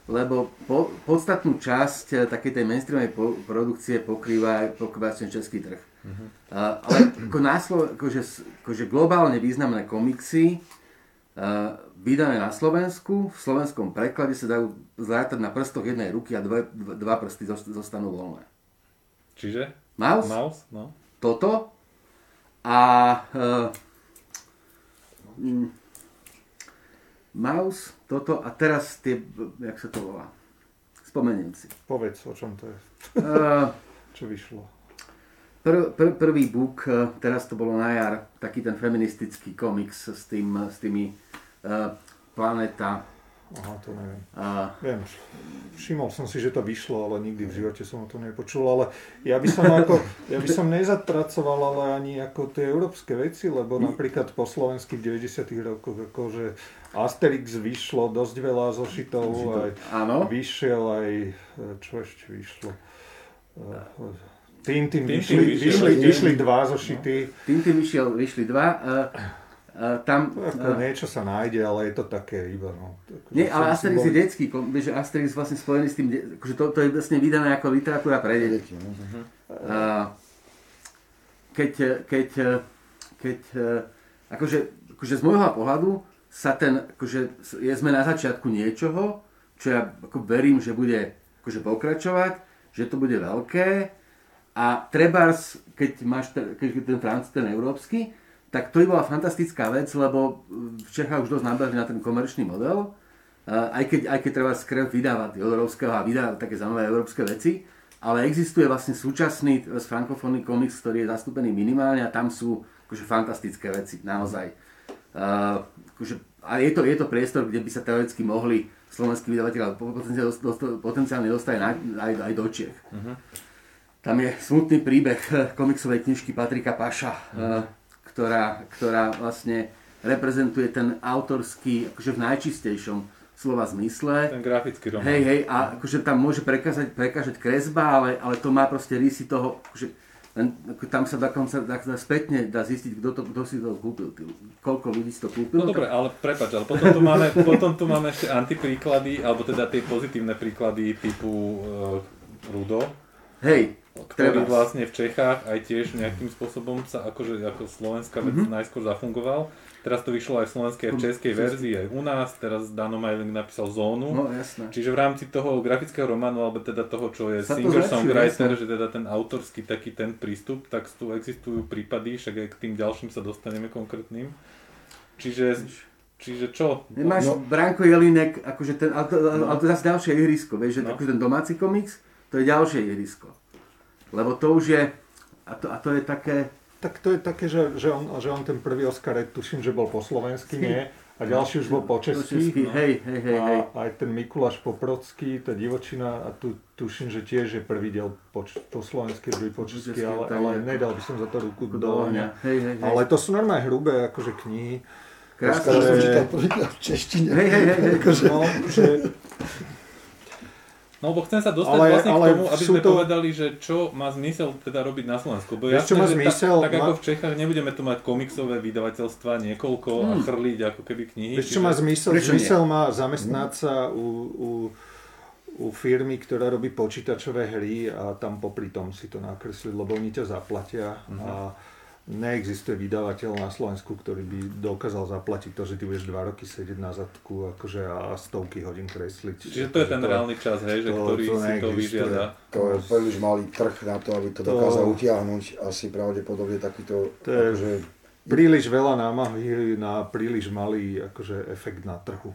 lebo po, podstatnú časť e, takej tej mainstreamovej po, produkcie pokrýva, pokrýva ten český trh. A, ale ako, na Slo- akože, akože globálne významné komiksy uh, vydané na Slovensku, v slovenskom preklade sa dajú zrátať na prstoch jednej ruky a dva, dva, prsty zost- zostanú voľné. Čiže? Mouse? Mouse? No. toto a uh, mm, mouse, toto a teraz tie, jak sa to volá, spomeniem si. Povedz, o čom to je, Uh, čo vyšlo. pr, pr, prvý book, uh, teraz to bolo na jar, taký ten feministický komiks s, tým, s tými uh, Planeta. Aha, to neviem. Uh, Viem, všimol som si, že to vyšlo, ale nikdy v živote som o to nepočul, ale ja by som, ako, ja by som nezatracoval ale ani ako tie európske veci, lebo napríklad po slovensky v 90 rokoch akože Asterix vyšlo dosť veľa zošitov, aj áno, vyšiel aj, čo ešte vyšlo? Tintin Tintin vyšli, vyšiel, vyšli, vyšli dva zošity, Tintin vyšiel, vyšli dva. Uh, tam, ako uh, niečo sa nájde, ale je to také iba, no. Akože nie, ale Asterix je detský, že Asterix vlastne spojený s tým, de- akože to, to je vlastne vydané ako literatúra pre deti. No. A keď, keď, keď akože, akože z môjho pohľadu sa ten, akože je, sme na začiatku niečoho, čo ja ako verím, že bude akože pokračovať, že to bude veľké a trebárs, keď máš ten, keď ten franc, ten európsky, tak to by bola fantastická vec, lebo v Čechách už dosť nabehli na ten komerčný model, a aj keď, aj keď treba skrev vydáva Jodorovského a vydá také zaujímavé európske veci, ale existuje vlastne súčasný z frankofónny komiks, ktorý je zastúpený minimálne a tam sú akože fantastické veci, naozaj. Uh, akože, a je to, je to priestor, kde by sa teoreticky mohli slovenskí vydavateľe potenciálne, potenciálne dostať na, aj, aj do Čech. Tam je smutný príbeh eh, komiksovej knižky Patrika Paša, eh, ktorá, ktorá vlastne reprezentuje ten autorský, akože v najčistejšom slova zmysle. Ten grafický román. Hej, hej, a akože tam môže prekážať, prekážať kresba, ale, ale to má proste rysy toho, akože, len, tam sa dokonca dá spätne dá zistiť, kto, to, kto si to kúpil, ty, koľko ľudí si to kúpil. No dobre, ale prepač, ale potom tu máme, potom tu máme ešte antipríklady, alebo teda tie pozitívne príklady typu uh, Rudo, Hej, ktorý vlastne v Čechách aj tiež nejakým spôsobom sa akože ako slovenská vec Mhm. najskôr zafungoval. Teraz to vyšlo aj v slovenskej aj v českej verzii, aj u nás, teraz Dano Majling napísal Zónu. no jasné. Čiže v rámci toho grafického románu, alebo teda toho, čo je singer-songwriter, že teda ten autorský taký ten prístup, tak tu existujú prípady, však aj k tým ďalším sa dostaneme konkrétnym. Čiže, čiže čo? Nemáš No. Branko Jelinek, akože ten, ale to, ale to zase ďalšie ihrisko, vieš, že no. akože ten domáci komiks, to je ďalšie ihrisko. Lebo to už je, a to, a to je také, Tak to je také, že, že, on, že on ten prvý Oscar, tuším, že bol po slovensky, nie? A ďalší už bol po česky. český, hej, hej, hej, hej. A aj ten Mikuláš Poprocký, tá divočina, a tu tuším, že tiež je prvý diel po, po slovensky, druhý po česky, ale, ale nedal by som za to ruku do ohňa. ohňa. Hej, hej, hej. Ale to sú normálne hrubé akože knihy. Krásne. Teraz som že- čítal prvýkrát v češtine. Hej, hej, hej, hej. No, že, No lebo chcem sa dostať Ale- vlastne ale k tomu, aby sme to- povedali, že čo má zmysel teda robiť na Slovensku. Bo Vieš, čo jasné, má zmysel? Tak, tak ako v Čechách nebudeme tu mať komiksové vydavateľstva niekoľko a Hmm. chrliť ako keby knihy. vieš, čo má zmysel? Prečo nie? Zmysel má zamestnať sa u, u, u firmy, ktorá robí počítačové hry a tam popri tom si to nakresliť, lebo oni ťa zaplatia a neexistuje vydavateľ na Slovensku, ktorý by dokázal zaplatiť to, že ty budeš dva roky sedieť na zadku akože a stovky hodín kresliť. Čiže to je ten reálny čas, hej, že to- ktorý to si to vyžiada. To je príliš malý trh na to, aby to, To- dokázal utiahnuť. Asi pravdepodobne takýto, To je- akože, Príliš veľa námahy na príliš malý akože efekt na trhu.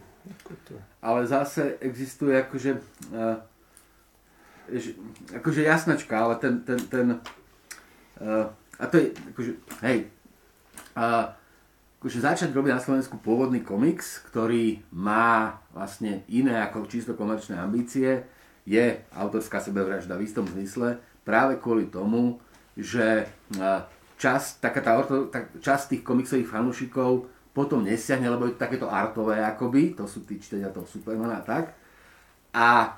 To. Ale zase existuje akože uh, že, akože jasnačka, ale ten, ten, ten uh, a to je, akože, hej, uh, akože začať robiť na Slovensku pôvodný komiks, ktorý má vlastne iné ako čisto komerčné ambície, je autorská sebevražda v istom zmysle, práve kvôli tomu, že čas, taká tá, tá, časť tých komiksových fanúšikov potom nesiahne, lebo je to takéto artové akoby, to sú tí čtenia toho Supermana a tak. A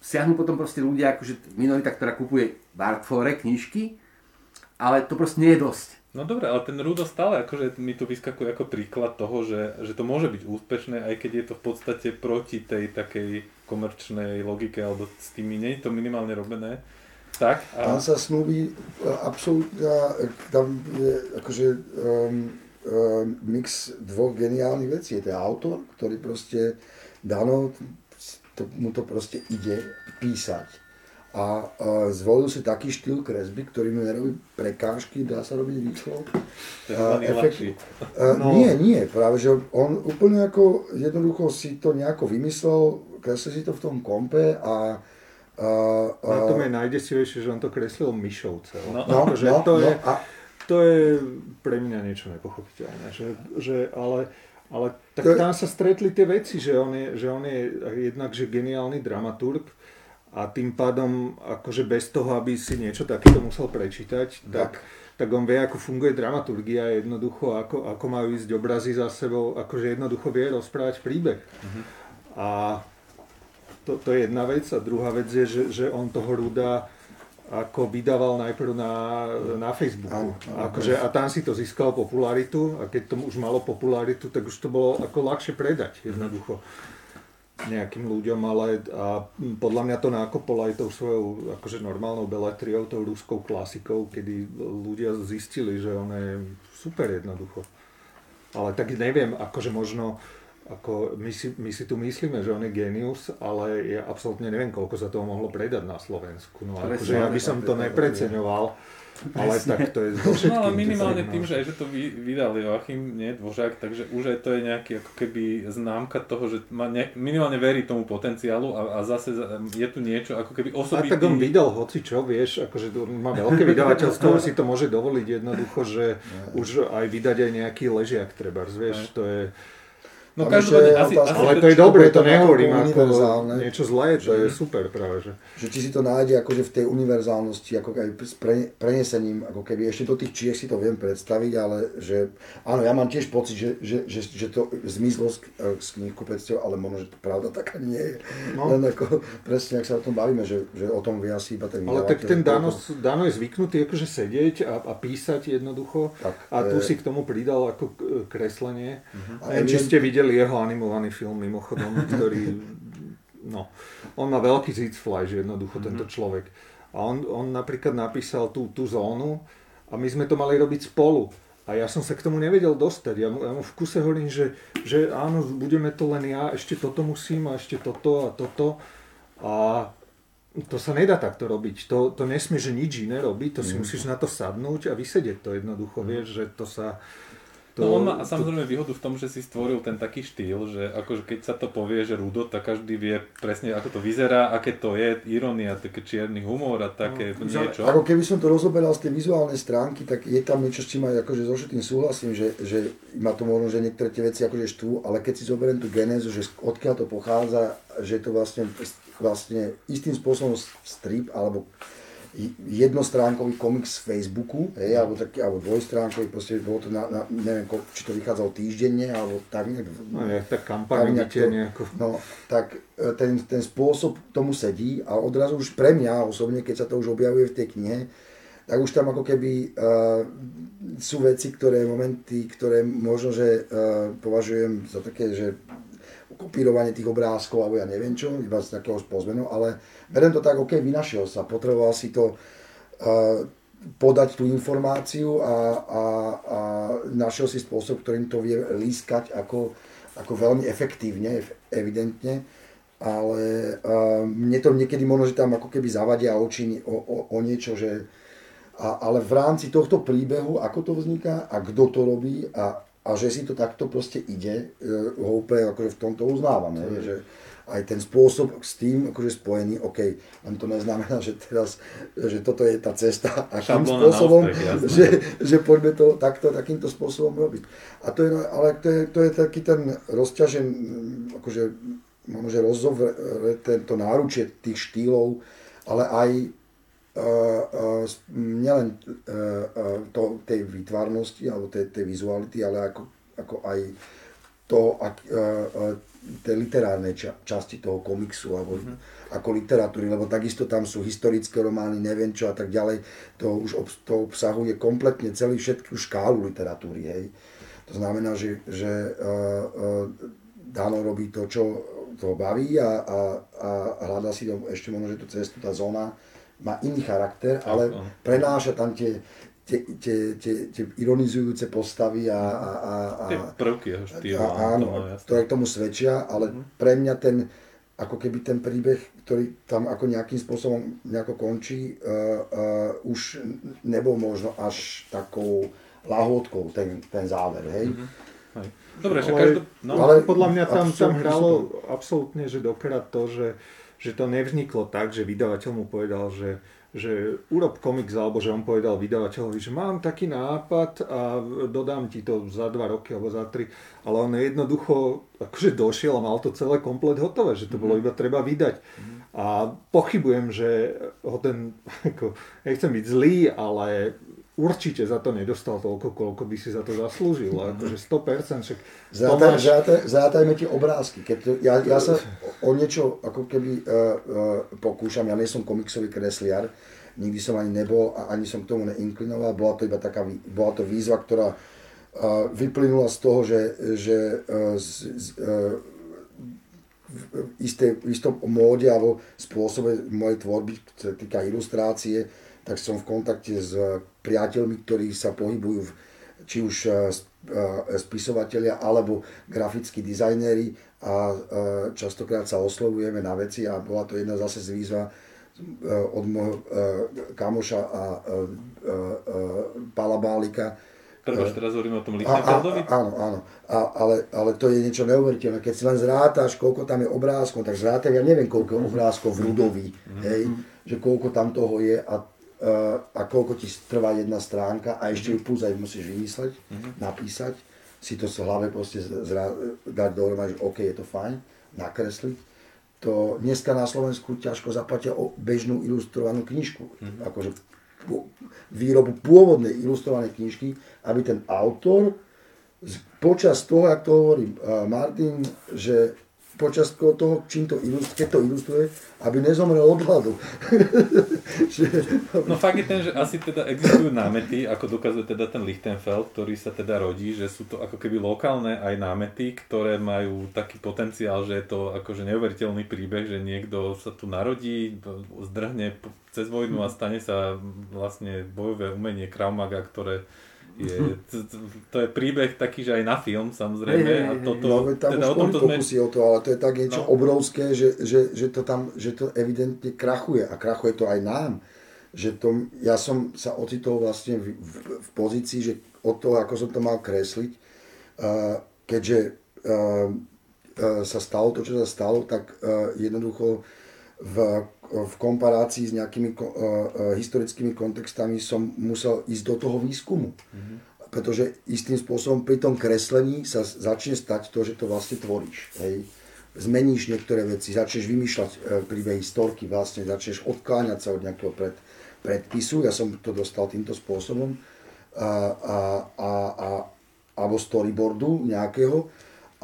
siahnu potom proste ľudia, akože minorita, ktorá kupuje v Artfore knižky, ale to proste nie je dosť No dobre, ale ten Rudo stále akože mi tu vyskakuje ako príklad toho, že, že to môže byť úspešné, aj keď je to v podstate proti tej takej komerčnej logike, alebo s tými nie je to minimálne robené. Tak, a... Tam sa snúbi e, absolútne, tam je akože um, um, mix dvoch geniálnych vecí. Je to autor, ktorý proste dano, to, mu to proste ide písať a, a zvolil si taký štýl kresby, ktorý mu nerobí prekážky, dá sa robiť rýchlo. efekt, no. Nie, nie, práve že on úplne ako jednoducho si to nejako vymyslel, kreslil si to v tom kompe a a, a... Na tom je najdesivejšie, že on to kreslil myšovce. No, no, že no, to, no, je, a... to je pre mňa niečo nepochopiteľné. Že, že, ale, ale tak to tam sa stretli tie veci, že on je, že on je jednak že geniálny dramaturg, a tým pádom akože bez toho, aby si niečo takéto musel prečítať, tak, tak on vie, ako funguje dramaturgia, jednoducho, ako, ako majú ísť obrazy za sebou, akože jednoducho vie rozprávať príbeh. Uh-huh. A to, to je jedna vec. A druhá vec je, že, že on toho Ruda ako vydával najprv na, na Facebooku. Akože, a tam si to získalo popularitu a keď to už malo popularitu, tak už to bolo ako ľahšie predať jednoducho. Uh-huh nejakým ľuďom, ale a podľa mňa to nákopol aj tou svojou akože normálnou beletriou, tou ruskou klasikou, kedy ľudia zistili, že on je super jednoducho. Ale tak neviem, akože možno ako my, si, my si tu myslíme, že on je genius, ale ja absolútne neviem, koľko sa toho mohlo predať na Slovensku. No akože ja by som to nepreceňoval. Ale tak to je so všetkým. No ale minimálne tým, že aj že to vydal Joachim, nie Dvořák, takže už aj to je nejaký ako keby známka toho, že má ne, minimálne verí tomu potenciálu a, a zase je tu niečo ako keby osobitý... A tak on vydal hoci čo, vieš, akože má veľké vydavateľstvo, si to môže dovoliť jednoducho, že už aj vydať aj nejaký ležiak treba, vieš, to je No každopádne, asi, asi, ale to je dobré, to nehovorím ako niečo zlé, to je super práve. Že. že či si to nájde akože v tej univerzálnosti, ako keby s pre, prenesením, ako keby ešte do tých čiek si to viem predstaviť, ale že áno, ja mám tiež pocit, že, že, že, že to zmizlo z, z knihkupectiev, ale možno, že to pravda taká nie je. No. Len ako presne, ak sa o tom bavíme, že, že o tom vie asi iba ten Ale tak ten Dano, Dano je zvyknutý akože sedieť a, a písať jednoducho tak, a tu e... si k tomu pridal ako kreslenie. Uh-huh. Neviem, či ste videli videli jeho animovaný film mimochodom, ktorý, no, on má veľký že jednoducho mm-hmm. tento človek. A on, on napríklad napísal tú, tú zónu a my sme to mali robiť spolu. A ja som sa k tomu nevedel dostať. Ja mu, ja mu v kuse hovorím, že, že áno, budeme to len ja, ešte toto musím a ešte toto a toto. A to sa nedá takto robiť. To, to nesmie, že nič iné robiť, to si mm. musíš na to sadnúť a vysedieť to jednoducho. Mm. Vieš, že to sa to, no on má samozrejme výhodu v tom, že si stvoril ten taký štýl, že akože keď sa to povie, že rudo, tak každý vie presne ako to vyzerá, aké to je, ironia, také čierny humor a také no, niečo. Ako keby som to rozoberal z tej vizuálnej stránky, tak je tam niečo, s čím aj akože so všetkým súhlasím, že, že má to možno, že niektoré tie veci akože štú, ale keď si zoberiem tú genézu, že odkiaľ to pochádza, že je to vlastne, vlastne istým spôsobom strip alebo jednostránkový komiks z Facebooku, hej, alebo, taký, alebo dvojstránkový, proste bolo to, na, na, neviem, či to vychádzalo týždenne, alebo tak nejak. No, nejak tak kampaň nejak to, nejako. No, tak e, ten, ten spôsob tomu sedí a odrazu už pre mňa osobne, keď sa to už objavuje v tej knihe, tak už tam ako keby uh, sú veci, ktoré, momenty, ktoré možno, že uh, považujem za také, že kopírovanie tých obrázkov, alebo ja neviem čo, iba z takého spozmenu, ale beriem to tak, OK, vynašiel sa, potreboval si to uh, podať tú informáciu a, a, a našiel si spôsob, ktorým to vie lískať ako, ako veľmi efektívne, evidentne, ale uh, mne to niekedy možno, že tam ako keby zavadia oči o, o, o niečo, že a, ale v rámci tohto príbehu, ako to vzniká a kto to robí a, a že si to takto proste ide, ho úplne akože v tomto uznávame, mm. že, aj ten spôsob s tým akože spojený, OK, len to neznamená, že teraz, že toto je tá cesta a tým spôsobom, úspech, že, že poďme to takto, takýmto spôsobom robiť. A to je, ale to je, to je taký ten rozťažen, akože možno, že rozovre tento náručie tých štýlov, ale aj nielen uh, uh, to, tej výtvarnosti alebo tej, tej vizuality, ale ako, ako aj to, ak, uh, tej literárnej ča- časti toho komiksu alebo mm-hmm. ako literatúry, lebo takisto tam sú historické romány, neviem čo a tak ďalej. To už obs- to obsahuje kompletne celý všetku škálu literatúry, hej. To znamená, že, že uh, uh, Dano robí to, čo to baví a, a, a hľadá si to ešte možno, že tú cestu, tá zóna má iný charakter, ale áno. prenáša tam tie, tie, tie, tie, tie ironizujúce postavy a, a, a, a, Tie prvky jeho štýlu. a, áno, ktoré k tomu svedčia, ale pre mňa ten, ako keby ten príbeh, ktorý tam ako nejakým spôsobom nejako končí, uh, uh, už nebol možno až takou lahôdkou ten, ten záver, hej. Hej. Dobre, že Ale- každý... No, ale podľa mňa tam, tam hralo absolútne, že dokrát to, že, že to nevzniklo tak, že vydavateľ mu povedal, že, že urob komiks, alebo že on povedal vydavateľovi, že mám taký nápad a dodám ti to za dva roky alebo za tri, ale on jednoducho akože došiel a mal to celé komplet hotové, že to bolo iba treba vydať. A pochybujem, že ho ten, ako, nechcem byť zlý, ale určite za to nedostal toľko, koľko by si za to zaslúžil. Akože 100%, však Zrátaj, Tomáš- zrátaj, zrátajme tie obrázky. Keď to, ja, ja sa o niečo ako keby uh, uh, pokúšam, ja nie som komiksový kresliar, nikdy som ani nebol a ani som k tomu neinklinoval, bola to iba taká, bola to výzva, ktorá uh, vyplynula z toho, že, že uh, z, z, uh, v isté, v istom móde alebo spôsobe mojej tvorby, čo sa týka ilustrácie, tak som v kontakte s priateľmi, ktorí sa pohybujú v, či už eh, eh, spisovatelia alebo grafickí dizajnéri a eh, častokrát sa oslovujeme na veci a bola to jedna zase z výzva eh, od môjho eh, kamoša a eh, eh, Pala Bálika, Prepač, teraz hovoríme o tom Lichtenfeldovi? áno, áno. A, ale, ale to je niečo neuveriteľné. Keď si len zrátaš, koľko tam je obrázkov, tak zrátaj, ja neviem, koľko obrázkov v Rudovi, hej, že koľko tam toho je a, a, koľko ti trvá jedna stránka a ešte ju plus aj musíš vymysleť, napísať, si to v hlave proste zra, dať dohromady, že OK, je to fajn, nakresliť. To dneska na Slovensku ťažko zaplatia o bežnú ilustrovanú knižku. Akože pô- výrobu pôvodnej ilustrovanej knižky, aby ten autor počas toho, jak to hovorí uh, Martin, že počas toho, čím to ilustruje, keď to ilustruje, aby nezomrel od hladu. No fakt je ten, že asi teda existujú námety, ako dokazuje teda ten Lichtenfeld, ktorý sa teda rodí, že sú to ako keby lokálne aj námety, ktoré majú taký potenciál, že je to akože neuveriteľný príbeh, že niekto sa tu narodí, zdrhne cez vojnu a stane sa vlastne bojové umenie Krav Maga, ktoré je, t- t- to je príbeh taký, že aj na film samozrejme hej, a toto, no, tam teda už o tomto sme o to, ale to je tak niečo No. obrovské, že, že, že, to tam, že to evidentne krachuje a krachuje to aj nám. Že to, ja som sa ocitol vlastne v, v, v pozícii, že od toho, ako som to mal kresliť, uh, keďže uh, uh, sa stalo to, čo sa stalo, tak uh, jednoducho v, v komparácii s nejakými uh, uh, historickými kontextami som musel ísť do toho výskumu. Pretože istým spôsobom pri tom kreslení sa začne stať to, že to vlastne tvoríš. Hej. Zmeníš niektoré veci, začneš vymýšľať e, príbehy, storky, vlastne začneš odkláňať sa od nejakého pred, predpisu. Ja som to dostal týmto spôsobom. A, a, a, a, alebo storyboardu nejakého.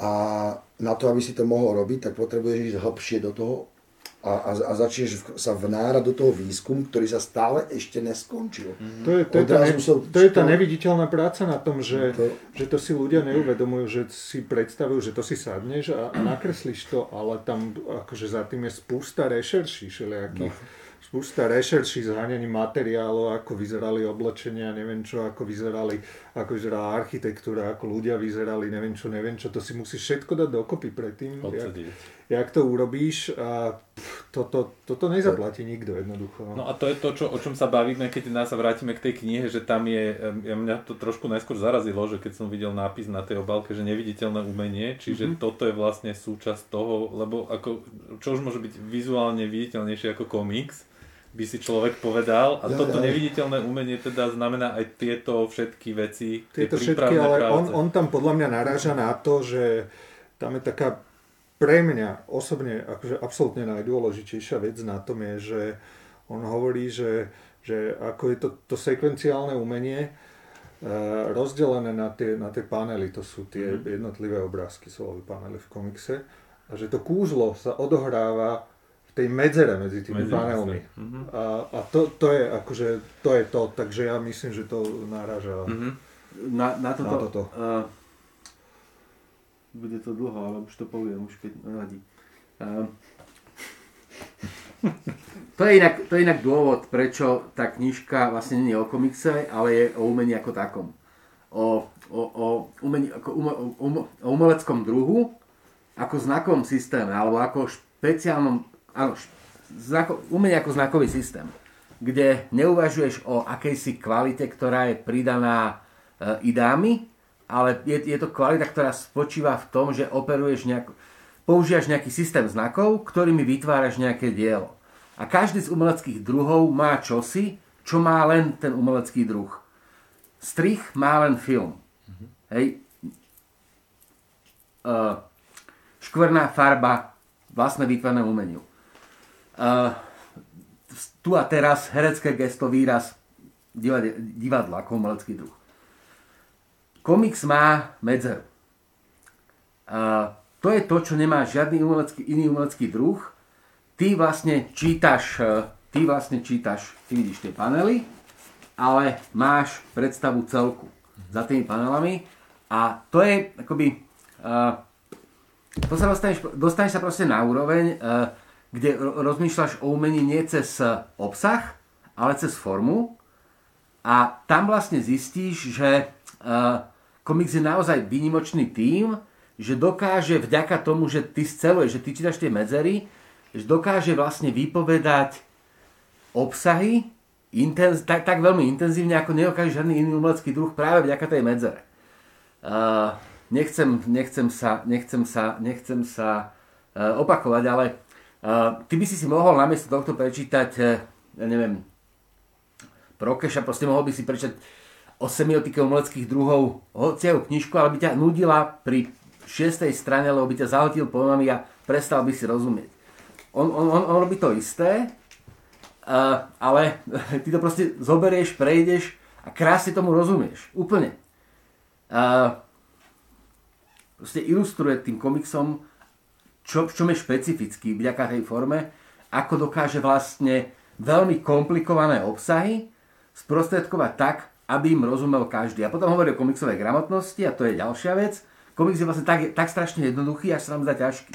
A na to, aby si to mohol robiť, tak potrebuješ ísť hlbšie do toho a, a, a začneš v- sa vnárať do toho výskumu, ktorý sa stále ešte neskončil. To je, to, je tá, ne, som- to je tá neviditeľná práca na tom, že, To- že to si ľudia neuvedomujú, že si predstavujú, že to si sadneš a, a nakreslíš to, ale tam akože za tým je spústa rešerší všelijakých. Spústa rešerší, zháňaní materiálov, ako vyzerali oblečenia, neviem čo, ako vyzerali, ako vyzerala architektúra, ako ľudia vyzerali, neviem čo, neviem čo. To si musíš všetko dať dokopy predtým, jak, jak to urobíš a toto, toto nezaplatí nikto jednoducho. No. A to je to, čo, o čom sa bavíme, keď nás sa vrátime k tej knihe, že tam je, ja mňa to trošku najskôr zarazilo, že keď som videl nápis na tej obálke, že neviditeľné umenie, čiže Mhm. mm-hmm. toto je vlastne súčasť toho, lebo ako, čo už môže byť vizuálne viditeľnejšie ako komiks, by si človek povedal, a Ja, toto ja. neviditeľné umenie teda znamená aj tieto všetky veci, tie Tieto všetky, prípravné ale práce. on, on tam podľa mňa naráža na to, že tam je taká pre mňa osobne akože absolútne najdôležitejšia vec na tom je, že on hovorí, že, že ako je to, to sekvenciálne umenie e, rozdelené na tie, na tie panely, to sú tie Mhm. jednotlivé obrázky, sú panely v komikse, a že to kúzlo sa odohráva v tej medzere medzi tými Medzi- panelmi. Mhm. A, a to, to je akože, to je to, takže ja myslím, že to naráža Mhm. Na, na toto... Na toto. Uh, bude to dlho, ale už to poviem, už keď nevadí. Uh, to, je inak, to je inak dôvod, prečo tá knižka vlastne nie je o komikse, ale je o umení ako takom. O, o, o, umení, ako umo, um, o umeleckom druhu, ako znakovom systéme, alebo ako špeciálnom, áno, znako, umení ako znakový systém, kde neuvažuješ o akejsi kvalite, ktorá je pridaná e, idámi, ale je, je to kvalita, ktorá spočíva v tom, že operuješ nejak, používaš nejaký systém znakov, ktorými vytváraš nejaké dielo. A každý z umeleckých druhov má čosi, čo má len ten umelecký druh. Strich má len film. Hej. Uh, škvrná farba, vlastné výtvarné umeniu. Uh, tu a teraz herecké gesto, výraz, divadlo ako umelecký druh. Komiks má medzeru. Uh, to je to, čo nemá žiadny umelecký, iný umelecký druh. Ty vlastne čítaš, uh, ty vlastne čítaš, ty vidíš tie panely, ale máš predstavu celku za tými panelami a to je akoby uh, to sa dostaneš, dostaneš sa proste na úroveň, uh, kde ro- rozmýšľaš o umení nie cez obsah, ale cez formu a tam vlastne zistíš, že komiks je naozaj výnimočný tým, že dokáže vďaka tomu, že ty sceluješ, že ty čítaš tie medzery, že dokáže vlastne vypovedať obsahy intenz, tak, tak veľmi intenzívne, ako nedokáže žiadny iný umelecký druh práve vďaka tej medzere. Uh, nechcem, nechcem sa, nechcem sa, nechcem sa uh, opakovať, ale uh, ty by si si mohol namiesto tohto prečítať, uh, ja neviem, Prokeša, proste mohol by si prečítať o semiotike umeleckých druhov hociakú knižku, ale by ťa nudila pri šiestej strane, lebo by ťa zahltil pojmami a prestal by si rozumieť. On, on, on, on robí to isté, uh, ale ty to proste zoberieš, prejdeš a krásne tomu rozumieš. Úplne. Uh, proste ilustruje tým komiksom, čo, v čom je špecifický vďaka tej forme, ako dokáže vlastne veľmi komplikované obsahy sprostredkovať tak, aby im rozumel každý. A potom hovorí o komiksovej gramotnosti a to je ďalšia vec. Komiks je vlastne tak, tak strašne jednoduchý, až sa nám zdá ťažký.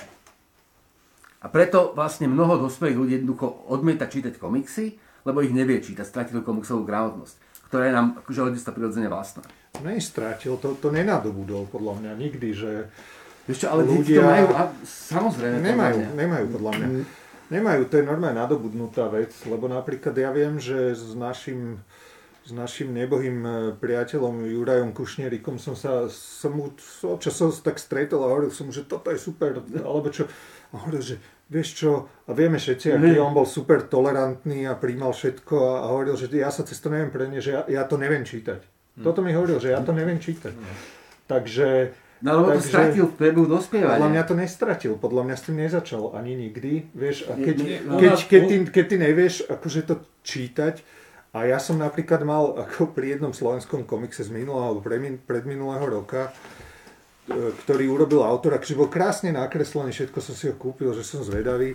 A preto vlastne mnoho dospelých ľudí jednoducho odmieta čítať komiksy, lebo ich nevie čítať, stratili komiksovú gramotnosť, ktorá je nám akože od detstva prirodzene vlastná. Nestrátil, to, to nenadobudol podľa mňa nikdy, že Vieš čo, ale Ľudia- to majú, a samozrejme. podľa nemajú, mňa. nemajú podľa mňa. Nemajú, to je normálne nadobudnutá vec, lebo napríklad ja viem, že s našim, s našim nebohým e, priateľom Jurajom Kušnerikom som sa som mu občas som tak stretol a hovoril som že toto je super, alebo čo. A hovoril, že vieš čo, a vieme všetci, aký on bol super tolerantný a príjmal všetko a, a hovoril, že ja sa cez to neviem preniesť, že ja, ja to neviem čítať. Toto mi hovoril, že ja to neviem čítať. Takže No lebo to Takže- stratil v priebehu dospievania. podľa mňa to nestratil, podľa mňa s tým nezačal ani nikdy, vieš, a keď, Nie, nie, keď, no, keď, no. ty, keď ty nevieš akože to čítať, a ja som napríklad mal ako pri jednom slovenskom komikse z minulého alebo predmin- predminulého roka, e, ktorý urobil autor, akože bol krásne nakreslený, všetko som si ho kúpil, že som zvedavý.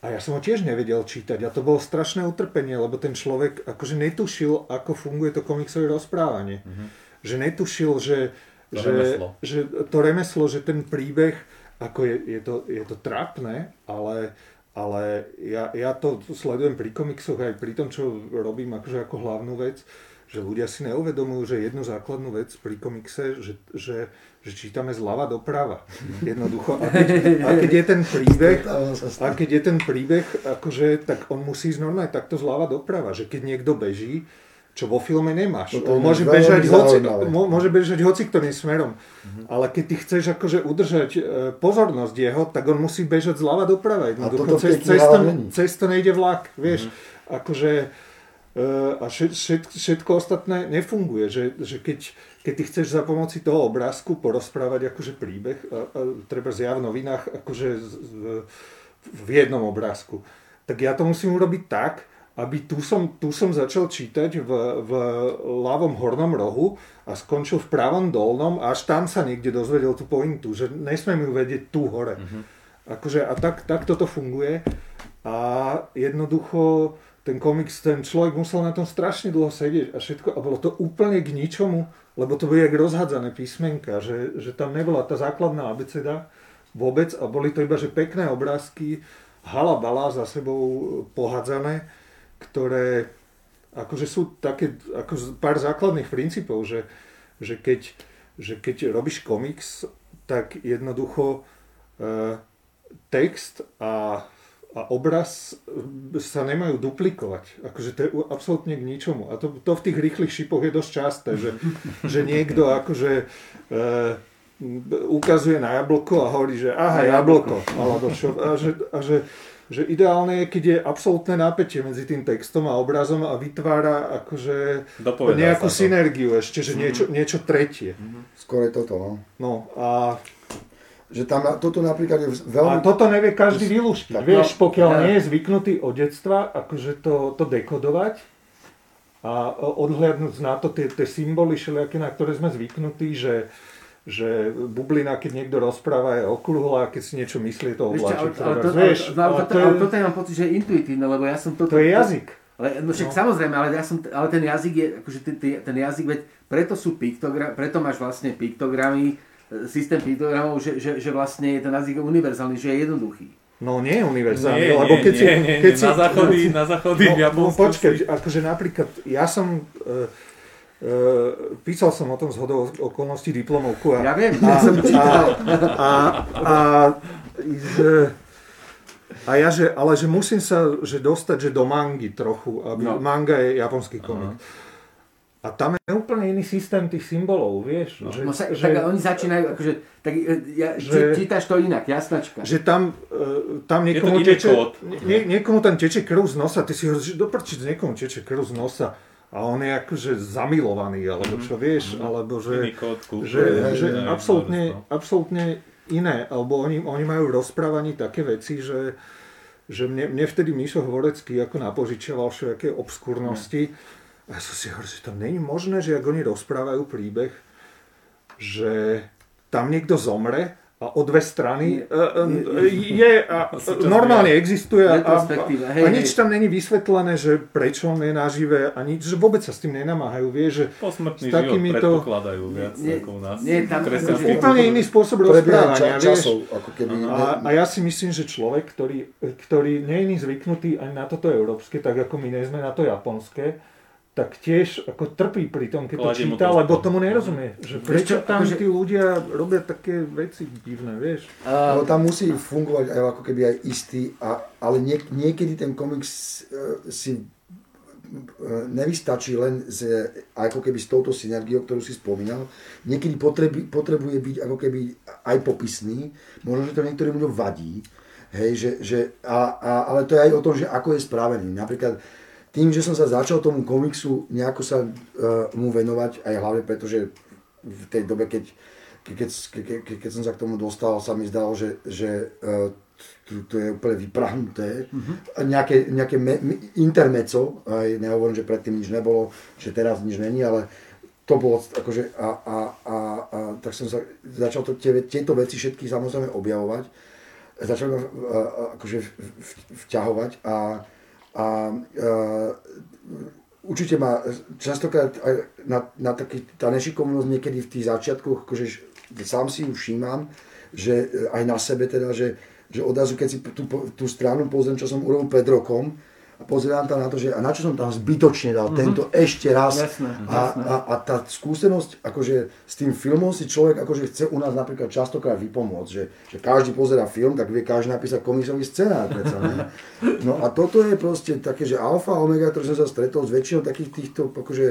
A ja som ho tiež nevedel čítať a to bolo strašné utrpenie, lebo ten človek akože netušil, ako funguje to komiksové rozprávanie. Že netušil, že, To že, remeslo. že to remeslo, že ten príbeh, ako je, je, to, je to trápne, ale, ale ja, ja to sledujem pri komiksoch aj pri tom, čo robím akože ako hlavnú vec, že ľudia si neuvedomujú, že jednu základnú vec pri komikse, že, že, že čítame zľava doprava. Jednoducho. A keď, a keď je ten príbeh, a keď je ten príbeh, akože, tak on musí ísť normálne takto zľava doprava. Že keď niekto beží, čo vo filme nemáš. Toto je môže, bežať hoci, môže bežať hoci ktorým smerom. Ale keď ty chceš akože udržať e, pozornosť jeho, tak on musí bežať zľava doprava. Jednoducho, tej cez, to, nejde vlak, vieš. Akože, e, a všet, všet, všetko ostatné nefunguje. Že, že keď, keď ty chceš za pomoci toho obrázku porozprávať akože príbeh, a, a treba ja v novinách akože z, z, v jednom obrázku, tak ja to musím urobiť tak, aby tu som, tu som začal čítať v, v ľavom hornom rohu a skončil v pravom dolnom a až tam sa niekde dozvedel tú pointu, že nesmiem ju vedieť tu hore. Akože, a tak, tak toto funguje. A jednoducho ten komiks, ten človek musel na tom strašne dlho sedieť a všetko a bolo to úplne k ničomu, lebo to boli jak rozhádzané písmenka, že, že tam nebola tá základná abeceda vôbec a boli to iba že pekné obrázky, halabala za sebou pohádzané, ktoré akože sú také ako pár základných princípov, že, že, keď, že keď robíš komiks, tak jednoducho e, text a, a obraz sa nemajú duplikovať. Akože to je absolútne k ničomu. A to, to v tých rýchlych šipoch je dosť časté, že, že niekto akože e, ukazuje na jablko a hovorí, že aha, jablko. Alebo čo, a že, a že, že ideálne je, keď je absolútne napätie medzi tým textom a obrazom a vytvára akože Dopovedá nejakú synergiu ešte, že niečo, niečo tretie. Skôr je toto, no. No a, Že tam toto napríklad je a veľmi... toto nevie každý vylúštiť. Tak, Vieš, no, pokiaľ ja- nie je zvyknutý od detstva, akože to, to dekodovať a odhliadnúť na to tie, tie symboly všelijaké, na ktoré sme zvyknutí, že, že bublina, keď niekto rozpráva, je okrúhla, keď si niečo myslí, je to obláčik. ale, ale, to, ale, ale, ale toto, to je- ale toto ja mám pocit, že je intuitívne, lebo ja som toto... To je jazyk. Ale, no však No. samozrejme, ale, ja som, ale ten jazyk je, akože ten, ten, jazyk, veď preto sú piktogra, preto máš vlastne piktogramy, e, systém piktogramov, že, že, že vlastne je ten jazyk univerzálny, že je jednoduchý. No nie je univerzálny, Nie, lebo nie, keď si... nie, nie, keď nie, si na záchody, na záchody v no, no počkaj, si- akože napríklad, ja som... E, e, písal som o tom z hodou okolností diplomovku a, Ja viem, a, ja som čítal. a, a, že, a ja, že, ale že musím sa že dostať že do mangy trochu, aby No. manga je japonský komik. A tam je úplne iný systém tých symbolov, vieš? No. Že, No sa, že, tak oni začínajú, akože, tak e, ja, Že- čítaš to inak, jasnačka. že tam, e, tam Je to niekomu teče, nie, niekomu tam teče krv z nosa, ty si hovoríš, že do prčic niekomu teče krv z nosa a on je akože zamilovaný, alebo čo vieš, alebo že, Iný kód kultúry, že, hej, že iné absolútne, národstvo. absolútne iné, alebo oni, oni majú v rozprávaní také veci, že, že mne, mne vtedy Mišo Hvorecký ako napožičiaval všetké obskurnosti. A ja som si hovoril, že to není možné, že ak oni rozprávajú príbeh, že tam niekto zomre o dve strany e, e, je a Súčasný normálne existuje a, a, a nič tam není vysvetlené, že prečo on je nažive a nič, že vôbec sa s tým nenamáhajú, vie, že Posmrtný s život takýmito- predpokladajú viac Nie, ako u nás. nie, tam- úplne iný spôsob rozprávania, ča- vieš. časov, ako keby... A, a ja si myslím, že človek, ktorý, ktorý nie je zvyknutý ani na toto európske, tak ako my nie sme na to japonské, tak tiež ako trpí pri tom, keď to Kladie mu číta, to- lebo tomu nerozumie. Že prečo čo, tam akože- tí ľudia robia také veci divné, vieš. Uh, tam musí fungovať aj ako keby aj istý, a, ale nie, niekedy ten komiks e, si e, nevystačí len s, ako keby s touto synergiou, ktorú si spomínal. Niekedy potrebi, potrebuje byť ako keby aj popisný. Možno, že to niektorým ľuďom vadí. Hej, že, že, a, a, ale to je aj o tom, že ako je spravený. Napríklad tým, že som sa začal tomu komiksu nejako sa uh, mu venovať, aj hlavne preto, že v tej dobe, keď, keď, keď, keď, som sa k tomu dostal, sa mi zdalo, že, že uh, to, to je úplne vyprahnuté. A nejaké, nejaké me, me, intermeco, aj nehovorím, že predtým nič nebolo, že teraz nič není, ale to bolo akože a, a, a, a tak som sa začal to, tie, tieto veci všetky samozrejme objavovať. Začal ma uh, akože vťahovať a, a uh, určite ma častokrát na, na taký, tá nešikovnosť niekedy v tých začiatkoch, akože sám si ju všímam, že e, aj na sebe teda, že, že odrazu keď si tú, tú stranu pozriem, čo som urobil pred rokom a pozerám tam na to, že a na čo som tam zbytočne dal tento ešte raz. Jasné, a, jasné. a, a tá skúsenosť, akože s tým filmom si človek akože chce u nás napríklad častokrát vypomôcť, že, že každý pozera film, tak vie každý napísať komisový scenár, predsa, ne? No a toto je proste také, že alfa, omega, ktoré som sa stretol s väčšinou takých týchto akože,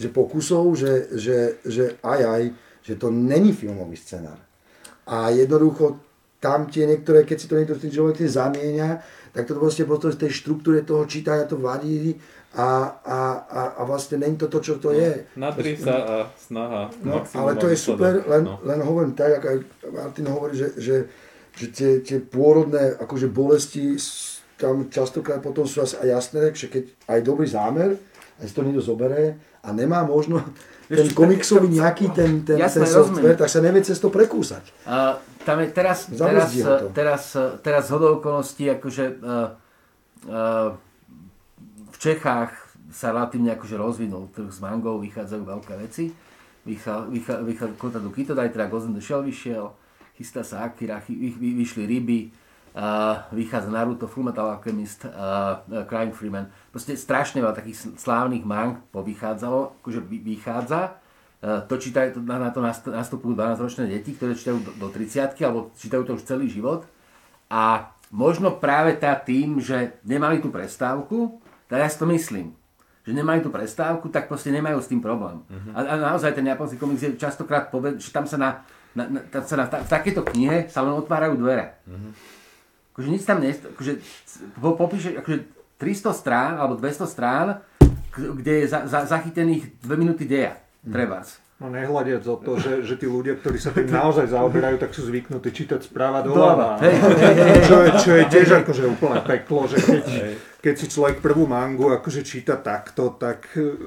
že pokusov, že, že, že aj aj, že to není filmový scenár. A jednoducho tam tie niektoré, keď si to niekto človek zamieňa, tak to proste potom v tej štruktúre toho čítania to vadí a, a, a, a vlastne není to to, čo to je. Nadri sa a snaha. No, ale to je super, len, No. len hovorím tak, ako Martin hovorí, že, že, že tie, tie pôrodné akože bolesti tam častokrát potom sú asi aj jasné, že keď aj dobrý zámer, aj si to niekto zoberie a nemá možno ten komiksový nejaký ten, ten, Jasné, ten software, tak sa nevie cez to prekúsať. Uh, tam je teraz, teraz, teraz, teraz zhodou okolností, akože uh, uh, v Čechách sa relatívne akože rozvinul trh s mangou, vychádzajú veľké veci. Vychá, vychá, do Kitodaj, teda in the Shell vyšiel, chystá sa Akira, vy, vy, vyšli ryby, uh, vychádza Naruto, Fullmetal Alchemist, uh, uh, Crying Freeman. Proste strašne veľa takých slávnych mang povychádzalo, akože vy, vychádza. Uh, to čítajú, to, na, na to nast- nastupujú 12-ročné deti, ktoré čítajú do, do 30 alebo čítajú to už celý život. A možno práve tá tým, že nemali tú prestávku, tak ja si to myslím, že nemajú tú prestávku, tak proste nemajú s tým problém. Mhm. A, a naozaj ten japonský komiks je častokrát poved, že tam sa na, na, na, tam sa na ta, v takéto knihe sa len otvárajú dvere. Mhm. Akože nič tam nie, akože, po, popíše, akože 300 strán alebo 200 strán, kde je za, za, zachytených 2 minúty deja. Trebárs. No nehľadiac o to, že, že tí ľudia, ktorí sa tým naozaj zaoberajú, tak sú zvyknutí čítať správa Doľava. hej. Čo je, čo je tiež akože úplne peklo, že keď, keď si človek prvú mangu akože číta takto, tak e,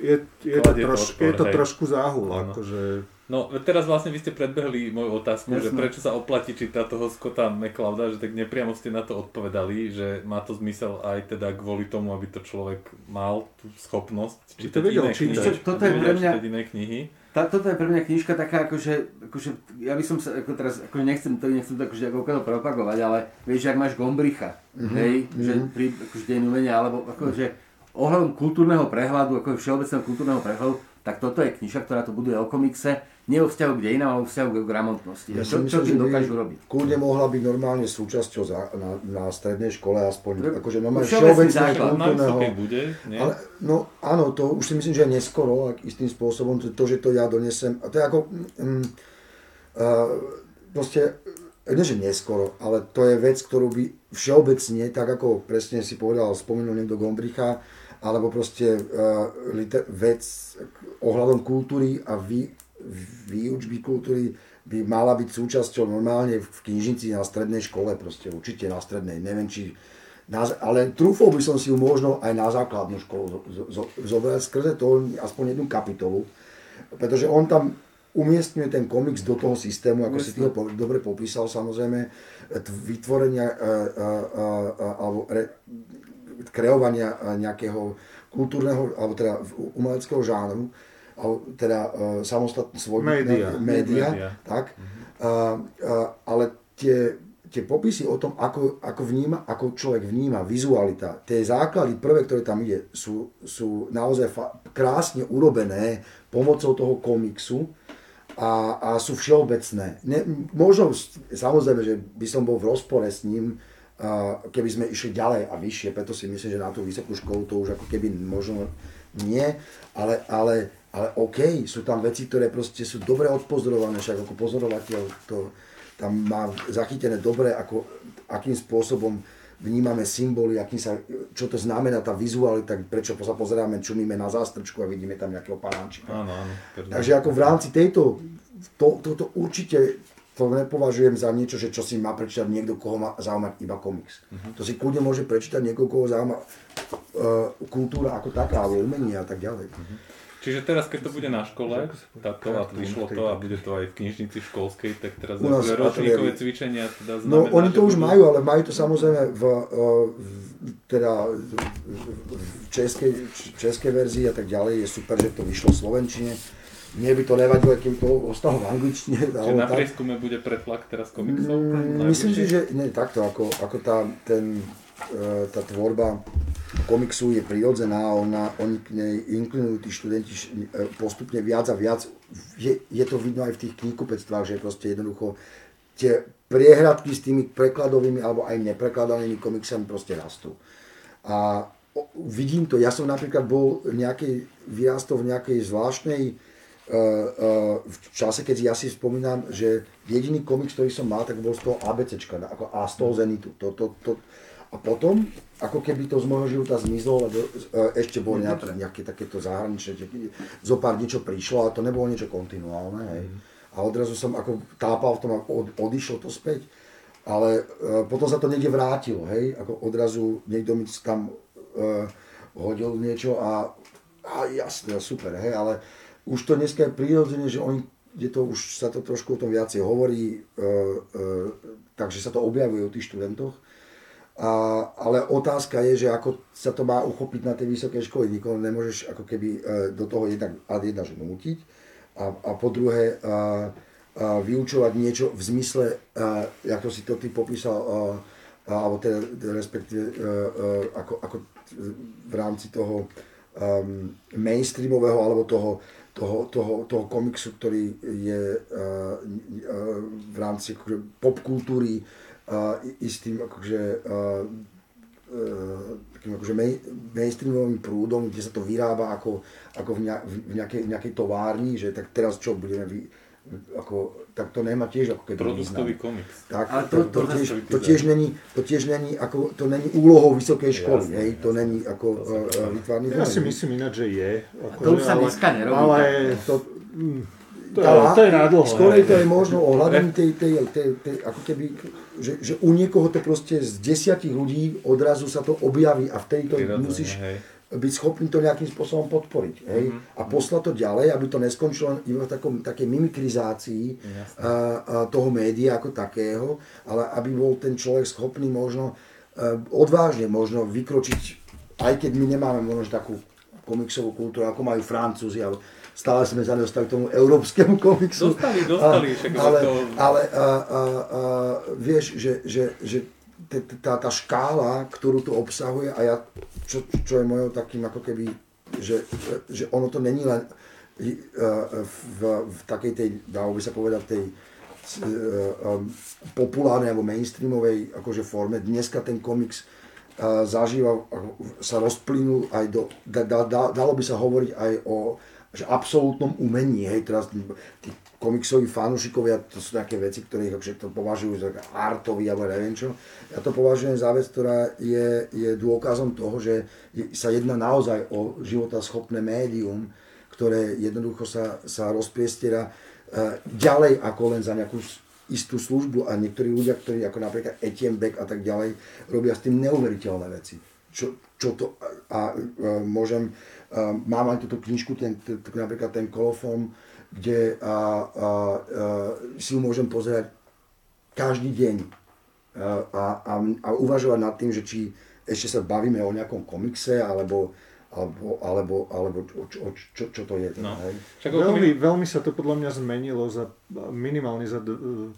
je, je, to, troš, je to trošku záhul. Áno. Akože, No teraz vlastne vy ste predbehli moju otázku, že Jasné. prečo sa oplatí čítať toho Scotta McClouda, že tak nepriamo ste na to odpovedali, že má to zmysel aj teda kvôli tomu, aby to človek mal tú schopnosť čítať to vedel iné čítať. knihy, Toto je pre mňa- čítať iné knihy. Tá, toto je pre mňa knižka taká, akože, akože ja by som sa, ako teraz, ako nechcem to, nechcem to akože ako to propagovať, ale vieš, ak máš Gombricha, mm-hmm. hej, že pri akože deň umenia, alebo akože ohľadom kultúrneho prehľadu, ako všeobecného kultúrneho prehľadu, tak toto je knižka, ktorá to buduje o komikse, nie o vzťahu k dejinám, ale o vzťahu k gramotnosti. Ja čo, si čo myslím, tým dokážu robiť? Kľudne mohla byť normálne súčasťou za, na, na strednej škole, aspoň akože normálne všeobecného kultúrneho. bude, nie? Ale, no áno, to už si myslím, že je neskoro, ak istým spôsobom, to, to že to ja donesem, a to je ako, mm, uh, proste, nie že neskoro, ale to je vec, ktorú by všeobecne, tak ako presne si povedal, spomenul niekto Gombricha, alebo proste uh, liter, vec ohľadom kultúry a vý, výučby kultúry by mala byť súčasťou normálne v knižnici na strednej škole, proste určite na strednej, neviem či na, ale trúfol by som si ju možno aj na základnú školu zo- zo- zo- zobrať skrze to aspoň jednu kapitolu, pretože on tam umiestňuje ten komiks do toho systému, ako si ty ho po- dobre popísal samozrejme, vytvorenia e, e, e, alebo re, kreovania e, nejakého kultúrneho, alebo teda umeleckého žánru, alebo teda e, samostatný svoj Média. média, Média. tak, a, a, ale tie, tie popisy o tom, ako, ako, vníma, ako človek vníma, vizualita, tie základy prvé, ktoré tam ide, sú, sú naozaj fa- krásne urobené pomocou toho komiksu a, a sú všeobecné. Ne, možno, samozrejme, že by som bol v rozpore s ním, keby sme išli ďalej a vyššie, preto si myslím, že na tú vysokú školu to už ako keby možno nie, ale, ale, ale OK, sú tam veci, ktoré proste sú dobre odpozorované, však ako pozorovateľ to tam má zachytené dobre, ako, akým spôsobom vnímame symboly, akým sa, čo to znamená tá vizualita, prečo sa pozeráme, čumíme na zástrčku a vidíme tam nejakého panáčika. Áno, áno. Takže ako v rámci tejto, to, toto určite to nepovažujem za niečo, že čo si má prečítať niekto, koho má zaujímať iba komiks. To si kľudne môže prečítať niekoho, koho zaujíma uh, kultúra ako taká, alebo umenie a tak ďalej. Čiže teraz, keď to bude na škole, táto a vyšlo to a bude to aj v knižnici školskej, tak teraz U nás ročníkové cvičenia. Teda No znamená, oni že to už budú- majú, ale majú to samozrejme v, uh, v, teda v českej, českej verzii a tak ďalej. Je super, že to vyšlo v Slovenčine. Mne by to nevadilo, keby to ostalo v angličtine. Čiže na tak. prieskume bude pretlak teraz komiksov? Mm, Myslím si, že nie takto, ako, ako tá, ten, tá tvorba komiksu je prirodzená, ona, oni k nej inklinujú tí študenti e, postupne viac a viac. Je, je to vidno aj v tých knihkupectvách, že proste jednoducho tie priehradky s tými prekladovými alebo aj neprekladovými komiksami proste rastú. A vidím to, ja som napríklad bol nejakej, vyrastol v nejakej zvláštnej v čase, keď ja si spomínam, že jediný komiks, ktorý som mal, tak bol z toho ABCčka, ako A z toho Zenitu. To, to, to, a potom, ako keby to z môjho života zmizlo, lebo uh, ešte bolo nejaké, nejaké takéto zahraničné, zo pár niečo prišlo, ale to nebolo niečo kontinuálne. Hej. A odrazu som ako tápal v tom a od, odišlo to späť. Ale uh, potom sa to niekde vrátilo, hej, ako odrazu niekto mi tam uh, hodil niečo a, a jasne, super, hej, ale už to dneska je prirodzene, že oni, kde to už sa to trošku o tom viacej hovorí, uh, uh, takže sa to objavuje u tých študentoch. A, ale otázka je, že ako sa to má uchopiť na tej vysokej škole. Nikoho nemôžeš ako keby uh, do toho jednak ad jedna že nútiť. A, a po druhé, uh, uh, vyučovať niečo v zmysle, uh, ako si to ty popísal, uh, alebo teda respektíve ako, ako v rámci toho um, mainstreamového alebo toho, toho, toho, toho komiksu, ktorý je v rámci akože, popkultúry istým akože, uh, takým akože main, mainstreamovým prúdom, kde sa to vyrába ako, ako v, nejakej, v nejakej továrni, že tak teraz čo budeme vy, ako, tak to nemá tiež ako keby Produktový komiks. Tak, Ale to, to, to, tiež, to, tiež není, to tiež není, ako, to není úlohou vysokej školy, jasne, hej, to jasne. není ako uh, vytvárny Ja si myslím ináč, že je. Ako, to už sa dneska nerobí. Ale to, mm, to, je, to je nádlho. Skôr to je možno o hľadaní tej, tej, tej, tej, ako keby, že, že u niekoho to proste z desiatich ľudí odrazu sa to objaví a vtedy to musíš, hej byť schopný to nejakým spôsobom podporiť. Hej? Mm-hmm. A poslať to ďalej, aby to neskončilo iba v takom, takej mimikrizácii a, a toho média ako takého, ale aby bol ten človek schopný možno a, odvážne možno vykročiť, aj keď my nemáme možno takú komiksovú kultúru, ako majú Francúzi, ale stále sme sa nedostali k tomu európskemu komiksu. Dostali, dostali. A, ale, to... ale a, a, a, vieš, že, že, že tá, tá škála, ktorú to obsahuje a ja, čo, čo je mojou takým ako keby, že, že ono to není len e, v, v takej tej, dalo by sa povedať, tej um, populárnej alebo mainstreamovej akože forme. Dneska ten komiks zažíva, sa rozplynul aj do, da, da, dalo by sa hovoriť aj o že absolútnom umení, hej, teraz tí komiksoví fanúšikovia, to sú také veci, ktoré ich to považujú za artový alebo neviem čo. Ja to považujem za vec, ktorá je, je dôkazom toho, že sa jedná naozaj o životaschopné médium, ktoré jednoducho sa, sa rozpriestiera uh, ďalej ako len za nejakú istú službu a niektorí ľudia, ktorí ako napríklad Etienne Beck a tak ďalej, robia s tým neuveriteľné veci. Čo, čo to, a, a, a môžem, a, mám aj túto knižku, ten, ten, napríklad ten kolofón, kde a, a, a, si ju môžem pozerať každý deň a, a, a uvažovať nad tým, že či ešte sa bavíme o nejakom komikse, alebo, alebo, alebo, alebo čo, čo, čo to je. No. Hej? Veľmi, veľmi sa to podľa mňa zmenilo za, minimálne za uh,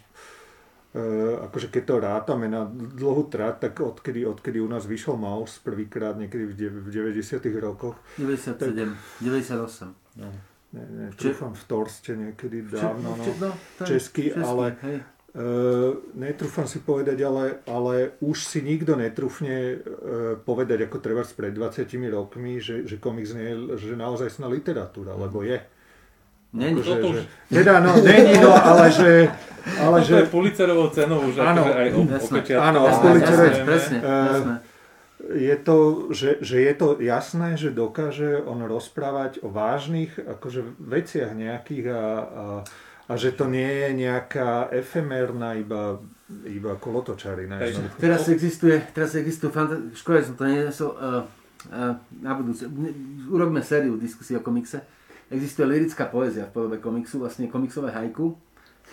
akože keď to rátame na dlhú trať, tak odkedy, odkedy u nás vyšiel Maus prvýkrát niekedy v, 90 rokoch. 97, tak, 98. No ne, ne, trúfam v Torste niekedy dávno, no, no, česky, česky, ale hej. Uh, netrúfam si povedať, ale, ale už si nikto netrúfne uh, povedať, ako treba pred 20 rokmi, že, že komiks nie je že naozaj sná literatúra, lebo je. Není to že, Teda, no, není, no, ale že... Ale že... je Pulitzerovou cenou už áno, akože aj o, Áno, presne, presne, presne je to, že, že je to jasné, že dokáže on rozprávať o vážnych akože, veciach nejakých a, a, a že to nie je nejaká efemérna iba, iba kolotočarina. Teraz existuje, teraz existuje, škoda, som to nenesol, uh, uh, na budúce, urobíme sériu diskusí o komikse. Existuje lirická poézia v podobe komiksu, vlastne komiksové hajku,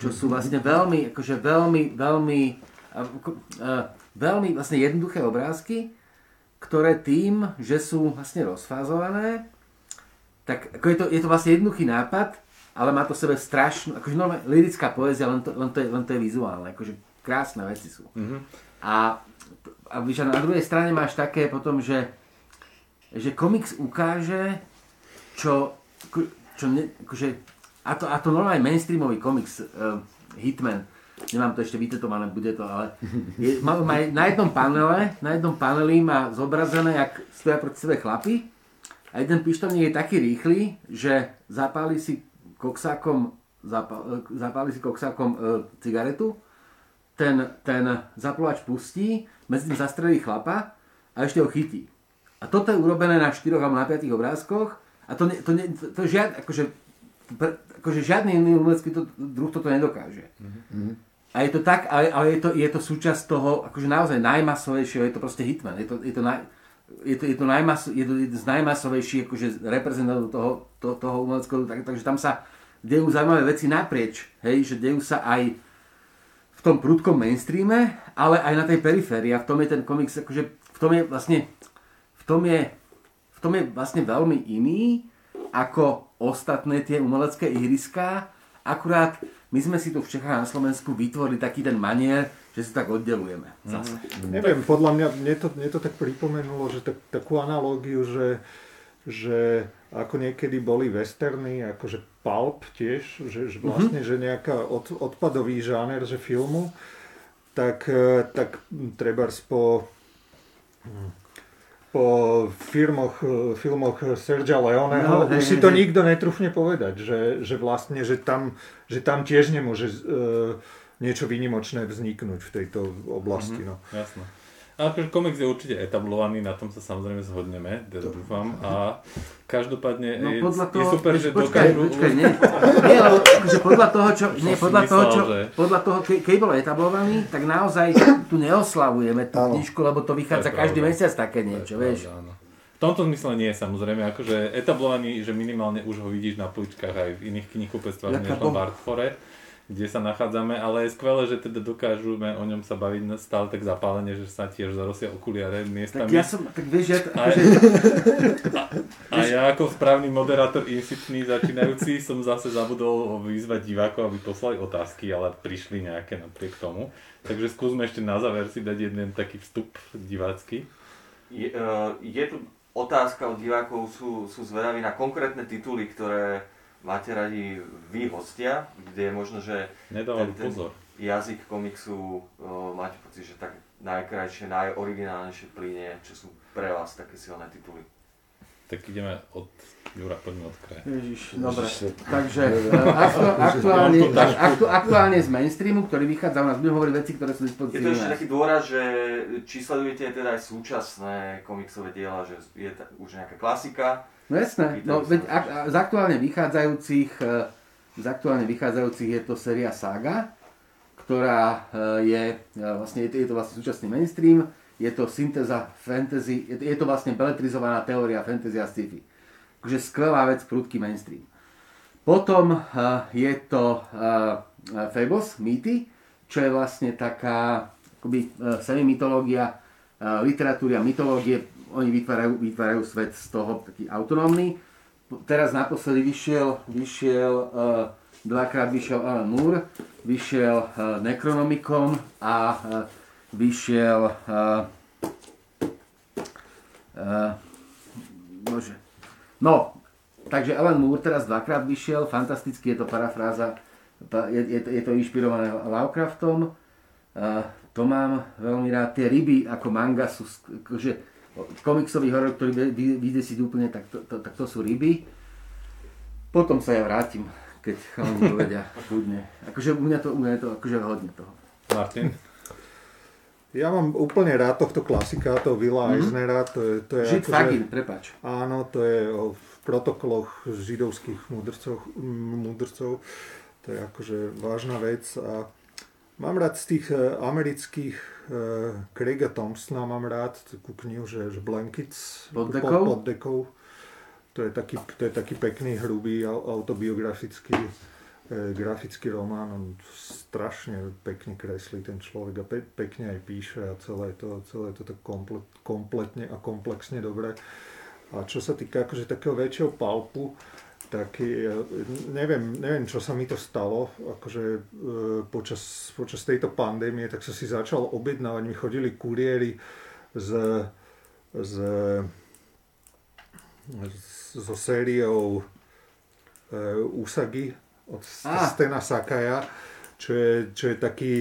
čo sú vlastne veľmi, akože veľmi, veľmi, uh, uh, veľmi vlastne jednoduché obrázky, ktoré tým, že sú vlastne rozfázované, tak ako je, to, je to vlastne jednoduchý nápad, ale má to v sebe strašnú, akože normálne lirická poézia, len to, len to, je, len to je vizuálne, akože krásne veci sú. Mm-hmm. A a víš, na druhej strane máš také potom, že, že komiks ukáže, čo, čo ne, akože, a to, a to normálne mainstreamový komiks, uh, Hitman, nemám to ešte vytetované, bude to, ale je, má, má, na jednom panele, na jednom paneli má zobrazené, jak stoja proti sebe chlapi a jeden pištovník je taký rýchly, že zapáli si koksákom, zapáli, zapáli si koksákom uh, cigaretu, ten, ten zaplovač pustí, medzi tým zastrelí chlapa a ešte ho chytí. A toto je urobené na 4 alebo na 5 obrázkoch a to, ne, to, ne, to, to žiad, akože, pre, akože žiadny iný umelecký to, druh toto nedokáže. Mm-hmm. A je to tak, ale, ale je, to, je to súčasť toho, akože naozaj najmasovejšieho, je to proste Hitman. Je to, je to, naj, je to, je to, najmas, je to jeden z najmasovejších akože reprezentantov toho, to, toho umeleckého, tak, takže tam sa dejú zaujímavé veci naprieč, hej, že dejú sa aj v tom prudkom mainstreame, ale aj na tej periférii. A v tom je ten komiks, akože v tom je vlastne, v tom je, v tom je vlastne veľmi iný ako ostatné tie umelecké ihriská, akurát my sme si tu v Čechách na Slovensku vytvorili taký ten manier, že si tak oddelujeme. Zase. Mm. Neviem, podľa mňa, mne to, mne to tak pripomenulo, že tak, takú analógiu, že, že ako niekedy boli westerny, akože pulp tiež, že, že vlastne, mm-hmm. že nejaká od, odpadový žáner, že filmu, tak, e, tak treba po po firmoch, e, filmoch Sergia Leoneho, no, už si to hej. nikto netrúfne povedať, že, že vlastne, že tam, že tam tiež nemôže uh, niečo výnimočné vzniknúť v tejto oblasti. Mm-hmm. No. Jasné. Ale akože komiks je určite etablovaný, na tom sa samozrejme zhodneme, teda dúfam. A každopádne no, je, podľa toho, je super, že počkaj, dokážu... Počkaj, nie, nie ale akože podľa toho, čo, nie, podľa toho, čo, že... podľa toho, ke, keď bol etablovaný, tak naozaj tu neoslavujeme tú knižku, lebo to vychádza To každý mesiac také niečo, vieš. pravda, áno. V tomto zmysle nie samozrejme, akože etablovaný, že minimálne už ho vidíš na poličkách aj v iných knihkupectvách, než len v bo- Artfore, kde sa nachádzame, ale je skvelé, že teda dokážeme o ňom sa baviť stále tak zapálene, že sa tiež zarosia okuliare Tak miestami. ja som, tak vieš, ja, A, akože, a ja ako správny moderátor insitný začínajúci som zase zabudol vyzvať divákov, aby poslali otázky, ale prišli nejaké napriek tomu. Takže skúsme ešte na záver si dať jeden taký vstup divácky. Je, uh, je tu otázka od divákov, sú, sú zvedaví na konkrétne tituly, ktoré máte radi vy hostia, kde je možno, že Nedávam Ten- ten- pozor. jazyk komiksu uh, máte pocit, že tak najkrajšie, najoriginálnejšie plynie, čo sú pre vás také silné tituly. Tak ideme od Jura, poďme od kraja. Ježiš, dobre. Ježiš, Takže aktu, aktuálne, aktu, aktuálne z mainstreamu, ktorý vychádza u nás, budeme hovoriť veci, ktoré sú v Je to ešte taký dôraz, že či sledujete teda aj súčasné komiksové diela, že je ta, už nejaká klasika, No jasné, no, veď ak, z aktuálne vychádzajúcich, eh, z aktuálne vychádzajúcich je to séria Saga, ktorá eh, je, eh, vlastne, je to, je to vlastne súčasný mainstream, je to syntéza fantasy, je to, je to vlastne beletrizovaná teória fantasy a sci-fi. Takže skvelá vec, prudký mainstream. Potom je to Fables, mýty, čo je vlastne taká akoby, semi-mytológia literatúry a mytológie. Oni vytvárajú, vytvárajú svet z toho taký autonómny. Teraz naposledy vyšiel, vyšiel eh, dvakrát vyšiel Alan Moore, vyšiel eh, Necronomicon a eh, vyšiel eh, eh, bože, No, takže Alan Moore teraz dvakrát vyšiel, fantasticky je to parafráza, pa- je, je, je to inšpirované Lovecraftom. Uh, to mám veľmi rád. Tie ryby ako manga sú, sk- akože komiksový horor, ktorý vy- vy- vyjde si úplne, tak to, to, tak to sú ryby. Potom sa ja vrátim, keď chalani povedia kľudne. Akože u mňa to, u mňa je to akože hodne toho. Martin? Ja mám úplne rád tohto klasika, toho Villa mm-hmm. Eisnera, to je, to je Žid akože- Fagin, prepač. Áno, to je o protokoloch židovských mudrcov. To je akože vážna vec. A mám rád z tých e, amerických e, Craiga Thompsona, mám rád takú knihu, že, že Blankets Pod dekou? Pod, pod dekou. To je taký, to je taký pekný, hrubý au- autobiografický e, grafický román. On strašne pekne kreslí ten človek a pe, pekne aj píše a celé to, celé to tak komplet, kompletne a komplexne dobre. A čo sa týka akože takého väčšieho palpu, taký, e, neviem, neviem, čo sa mi to stalo, akože e, počas, počas tejto pandémie, tak som si začal objednávať, mi chodili kuriéry z, z, so sériou e, Usagi od Ah. Stena Sakaja, čo je, čo je taký,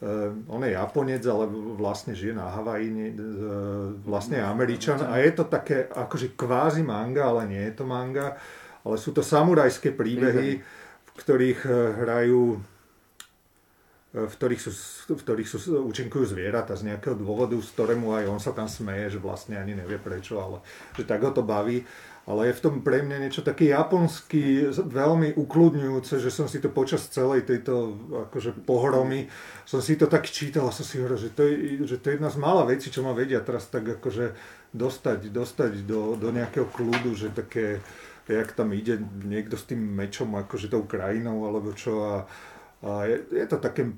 Uh, on je Japonec, ale vlastne žije na Havaji, uh, vlastne je Američan. A je to také akože kvázi manga, ale nie je to manga, ale sú to samurajské príbehy, v ktorých uh, hrajú v ktorých, sú, v ktorých sú, účinkujú zvieratá z nejakého dôvodu, z ktorému aj on sa tam smeje, že vlastne ani nevie prečo, ale že tak ho to baví. Ale je v tom pre mňa niečo také japonský, veľmi ukludňujúce, že som si to počas celej tejto akože pohromy, som si to tak čítal a som si hovoril, že to je, že to je jedna z mála vecí, čo ma vedia teraz tak akože dostať, dostať do, do nejakého kľudu, že také, jak tam ide niekto s tým mečom, akože tou krajinou alebo čo a, a je, je to také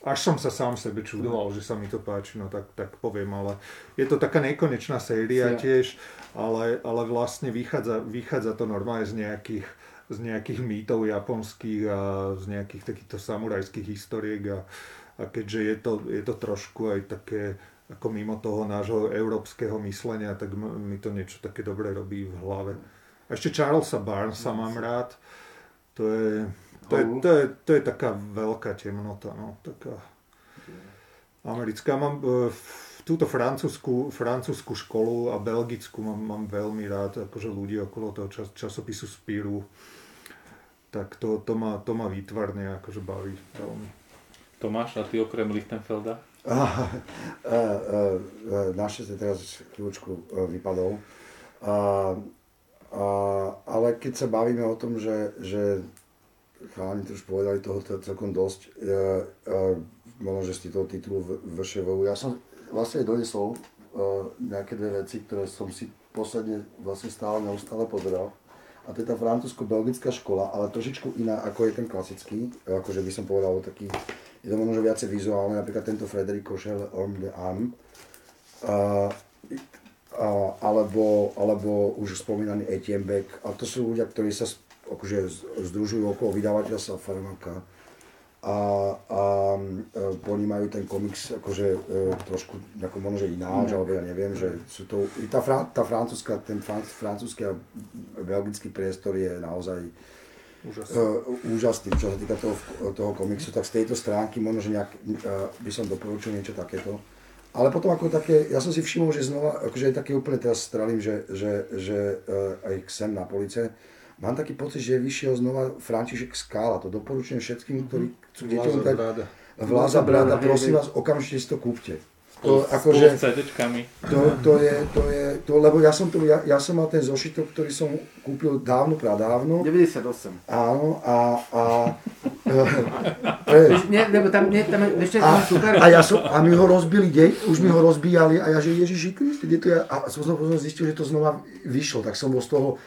až som sa sám sebe čudoval, že sa mi to páči, no tak, tak poviem, ale je to taká nekonečná séria Ja. tiež, ale, ale vlastne vychádza, vychádza to normálne z nejakých, z nejakých mýtov japonských a z nejakých takýchto samurajských historiek a, a keďže je to, je to trošku aj také ako mimo toho nášho európskeho myslenia, tak mi to niečo také dobre robí v hlave. A ešte Charlesa Barnesa mám rád. To je, to je, to je, to je taká veľká temnota, no, taká americká. Mám e, túto francúzsku, francúzsku školu a belgickú mám, mám veľmi rád, akože ľudí okolo toho čas, časopisu Spíru. Tak to, to, ma, to ma výtvarne akože baví veľmi. Tomáš, a ty okrem Lichtenfelda? Našťastie teraz chvíľočku e, vypadol. A, a, ale keď sa bavíme o tom, že, že chalani to už povedali toho celkom dosť, ja, a, možno, že z toho titulu VŠVU, ja som vlastne donesol uh, nejaké dve veci, ktoré som si posledne vlastne stále neustále pozeral. A to je tá francúzsko-belgická škola, ale trošičku iná, ako je ten klasický, akože by som povedal taký, je to možno viacej vizuálne, napríklad tento Frederic Košel, Homme de Âme, a, a, alebo, alebo už spomínaný Etienne Beck, a to sú ľudia, ktorí sa akože združujú okolo vydavateľstva Farmaka a, a e, ponímajú ten komiks akože e, trošku ako možno, že ináč, alebo ja neviem, že sú to, i tá, fran, tá francúzska, ten fran, francúzsky a belgický priestor je naozaj Úžasné. uh, úžasný, čo sa týka toho, toho komiksu, tak z tejto stránky možno, že nejak, uh, by som doporučil niečo takéto. Ale potom ako také, ja som si všimol, že znova, akože je také úplne teraz strelím, že, že, že uh, aj sem na police, mám taký pocit, že vyšiel znova František Skála, to doporučujem všetkým, ktorí chcú deťom Vláza dať. Vláza Brada, prosím vás, okamžite si to kúpte. Spolu, To, akože, to, to, je, to je, to, lebo ja som, to, ja, ja som mal ten zošitok, ktorý som kúpil dávno, pradávno. 98. Áno, a, a, e, Nie, lebo tam, nie, tam je ešte a, a, ja som, a mi ho rozbili deň, už mi ho rozbíjali a ja že Ježiši Kriste, kde to je? A som som potom zistil, že to znova vyšlo, tak som bol z toho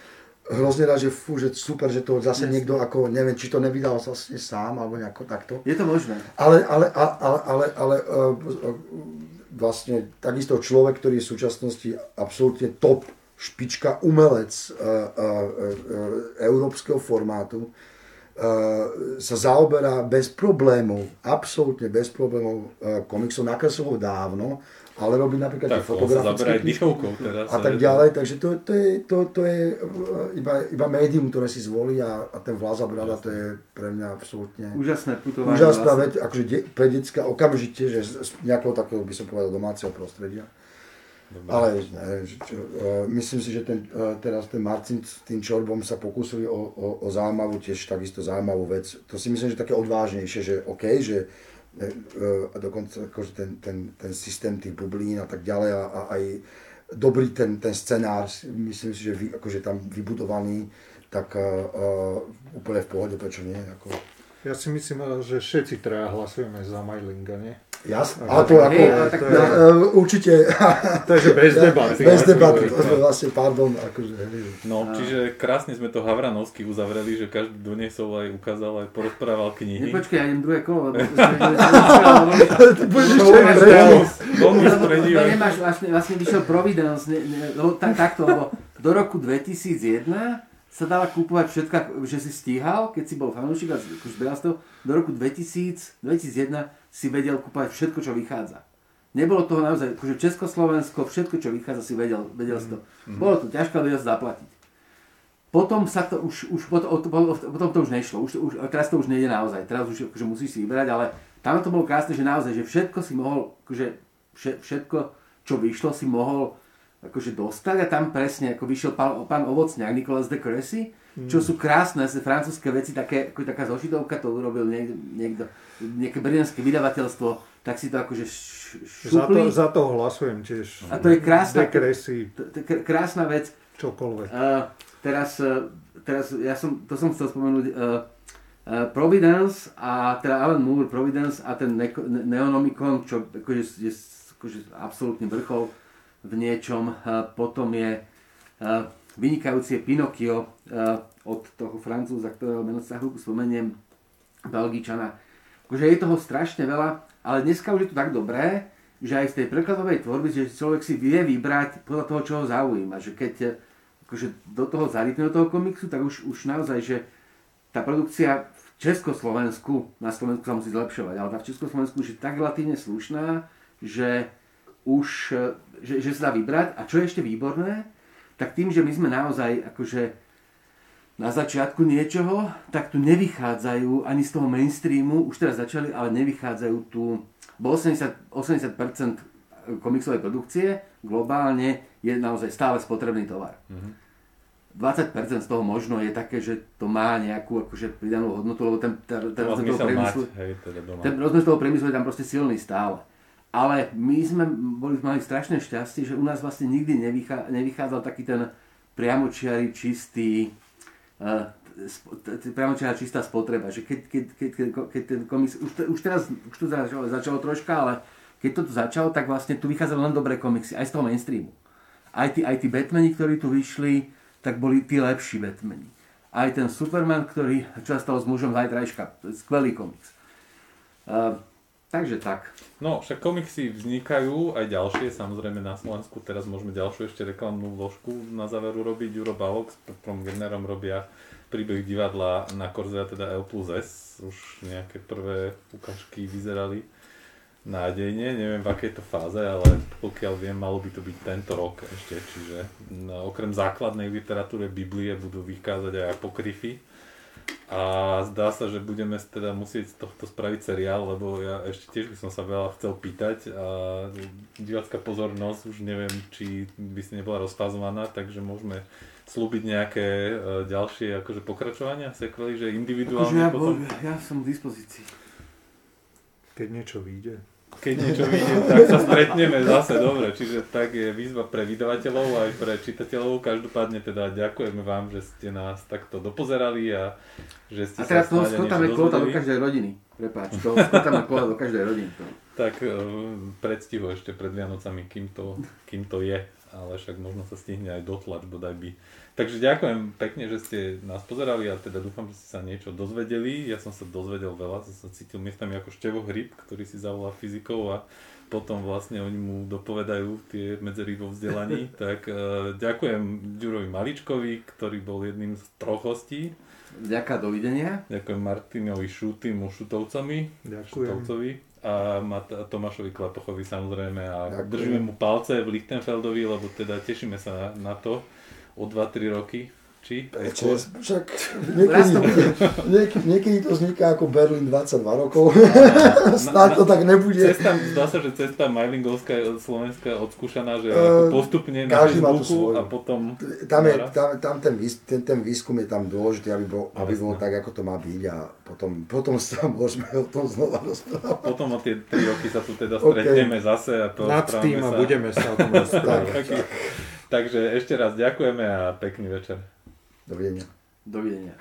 hrozne rád, že fú, že super, že to zase niekto ako, neviem, či to nevydal vlastne sám, alebo nejako takto. Je to možné. Ale, ale, ale, ale, ale, uh, vlastne takisto človek, ktorý je v súčasnosti absolútne top špička umelec uh, uh, európskeho formátu, sa zaoberá bez problémov, absolútne bez problémov komiksom, nakreslil dávno, ale robí napríklad Tak, tie fotografické knižky dýchovkou teraz. a tak ďalej, takže to, to je, to, to je uh, iba, iba médium, ktoré si zvolí a, a ten Vláza Brada to je pre mňa absolútne Úžasné putovanie. úžasná vec, akože de, pre detská okamžite, že z, z nejakého takého, by som povedal, domáceho prostredia. Dobre. Ale ne, že čo, uh, myslím si, že ten, uh, teraz ten Marcin s tým Čorbom sa pokúsili o, o, o zaujímavú, tiež takisto zaujímavú vec. To si myslím, že také odvážnejšie, že OK, že a dokonca akože ten, ten, ten systém tých bublín a tak ďalej a, a aj dobrý ten, ten scenár, myslím si, že vy, akože tam vybudovaný, tak uh, úplne v pohode, prečo nie. Ako, Ja si myslím, že všetci traja hlasujeme za Majlinga, nie? Jasne, ale to ako, hej, ale tak- to je, e, určite, Takže bez debaty. bez debaty, to sme vlastne, pardon, akože. No, čiže krásne sme to Havranovsky uzavreli, že každý doniesol aj ukázal, aj porozprával knihy. Nepočkaj, ja idem druhé kolo, lebo Ty budeš ešte aj nemáš, vlastne, vlastne vyšiel Providence, ne, ne, takto, lebo do roku 2001 sa dala kúpovať všetko, že si stíhal, keď si bol fanúšik a akože zberal si to, do roku 2000, 2001 si vedel kúpovať všetko, čo vychádza. Nebolo toho naozaj, akože Československo, všetko, čo vychádza, si vedel, vedel si to. Mhm. Bolo to ťažké, ale vedel si zaplatiť. Potom sa to už, už potom, potom to už nešlo, už, už, teraz to už nejde naozaj, teraz už akože musíš si vyberať, ale tam to bolo krásne, že naozaj, že všetko si mohol, akože všetko, čo vyšlo, si mohol akože dostať a tam presne ako vyšiel pán, pán Ovocňák, Nicolas de Cressy, čo sú krásne francúzske veci, také, ako taká zošitovka, to urobil niekto, niekto nejaké brňanské vydavateľstvo, tak si to akože šupli. Za to, za to hlasujem tiež. A to je krásna, je krásna vec. čokoľvek. Uh, teraz, uh, teraz ja som, to som chcel spomenúť, uh, uh, Providence a teda Alan Moore, Providence a ten ne- Neonomicon, čo akože, je akože absolútny vrchol v niečom. Potom je vynikajúci je Pinocchio uh, od toho francúza, ktorého meno sa chvíľku spomeniem, Belgičana. Akože je toho strašne veľa, ale dneska už je to tak dobré, že aj z tej prekladovej tvorby, že človek si vie vybrať podľa toho, čo ho zaujíma. Že keď akože do toho zarypne do toho komiksu, tak už, už naozaj, že tá produkcia v Československu, na Slovensku sa musí zlepšovať, ale tá v Československu už je tak relatívne slušná, že už že, že sa dá vybrať. A čo je ešte výborné, tak tým, že my sme naozaj akože na začiatku niečoho, tak tu nevychádzajú ani z toho mainstreamu, už teraz začali, ale nevychádzajú tu, bo 80%, 80% komiksovej produkcie globálne je naozaj stále spotrebný tovar. Mm-hmm. 20% z toho možno je také, že to má nejakú akože pridanú hodnotu, lebo ten, ten, ten rozmer toho priemyslu, mať, hej, teda ten rozmer toho priemyslu je tam proste silný stále. Ale my sme boli, mali strašné šťastie, že u nás vlastne nikdy nevychá, nevychádzal taký ten priamočiarý, čistý, uh, priamočiará čistá spotreba. Že keď, keď, keď, keď, ten komiks, už, už teraz už to začalo, začalo troška, ale keď to tu začalo, tak vlastne tu vychádzali len dobré komiksy, aj z toho mainstreamu. Aj tí, aj tí Batmani, ktorí tu vyšli, tak boli tí lepší Batmani. Aj ten Superman, ktorý, čo sa stalo s mužom zajtrajška, skvelý komiks. Uh, Takže tak. No, však komiksy vznikajú, aj ďalšie, samozrejme na Slovensku, teraz môžeme ďalšiu ešte reklamnú vložku na záver urobiť. Juro Balok s Petrom Generom robia príbeh divadla na Korze, teda L plus S. Už nejaké prvé ukážky vyzerali nádejne, neviem v akej to fáze, ale pokiaľ viem, malo by to byť tento rok ešte, čiže no, okrem základnej literatúry Biblie budú vychádzať aj apokryfy a zdá sa, že budeme teda musieť z tohto spraviť seriál, lebo ja ešte tiež by som sa veľa chcel pýtať a divácká pozornosť už neviem, či by si nebola rozfázovaná, takže môžeme slúbiť nejaké uh, ďalšie akože pokračovania sekvely, že individuálne akože ja, potom... ja som k dispozícii. Keď niečo vyjde keď niečo vyjde, tak sa stretneme zase, dobre. Čiže tak je výzva pre vydavateľov aj pre čitateľov. Každopádne teda ďakujeme vám, že ste nás takto dopozerali a že ste a teraz toho skotáme kvóta do každej rodiny. Prepáč, toho skotáme kvóta do každej rodiny. Tak uh, predstihu ešte pred Vianocami, kým to, kým to je. Ale však možno sa stihne aj dotlač, bodaj by Takže ďakujem pekne, že ste nás pozerali a teda dúfam, že ste sa niečo dozvedeli. Ja som sa dozvedel veľa, som sa cítil miestami ako števo hryb, ktorý si zavolá fyzikov a potom vlastne oni mu dopovedajú tie medzery vo vzdelaní. tak uh, ďakujem Ďurovi Maličkovi, ktorý bol jedným z troch hostí. Ďakujem, dovidenia. Ďakujem Martinovi Šutimu Šutovcovi. Ďakujem. Šutovcovi a Tomášovi Klapochovi samozrejme a Ďakujem. držíme mu palce v Lichtenfeldovi, lebo teda tešíme sa na to o 2-3 roky, či? Čes, však niekedy, niekedy, niekedy to vzniká ako Berlin 22 rokov. Snáď to tak nebude. Cesta, zdá sa, že cesta Majlingovská Slovenská je odskúšaná, že uh, postupne na Facebooku a potom... Tam, je, tam, tam ten, ten, ten výskum je tam dôležitý, aby bol, aby bol tak, ako to má byť a potom, potom sa môžeme o tom znova rozprávať. Potom o tie 3 roky sa tu teda stretneme okay. zase a to Nad tým a sa. budeme sa o tom rozprávať. Takže ešte raz ďakujeme a pekný večer. Dovidenia. Dovidenia.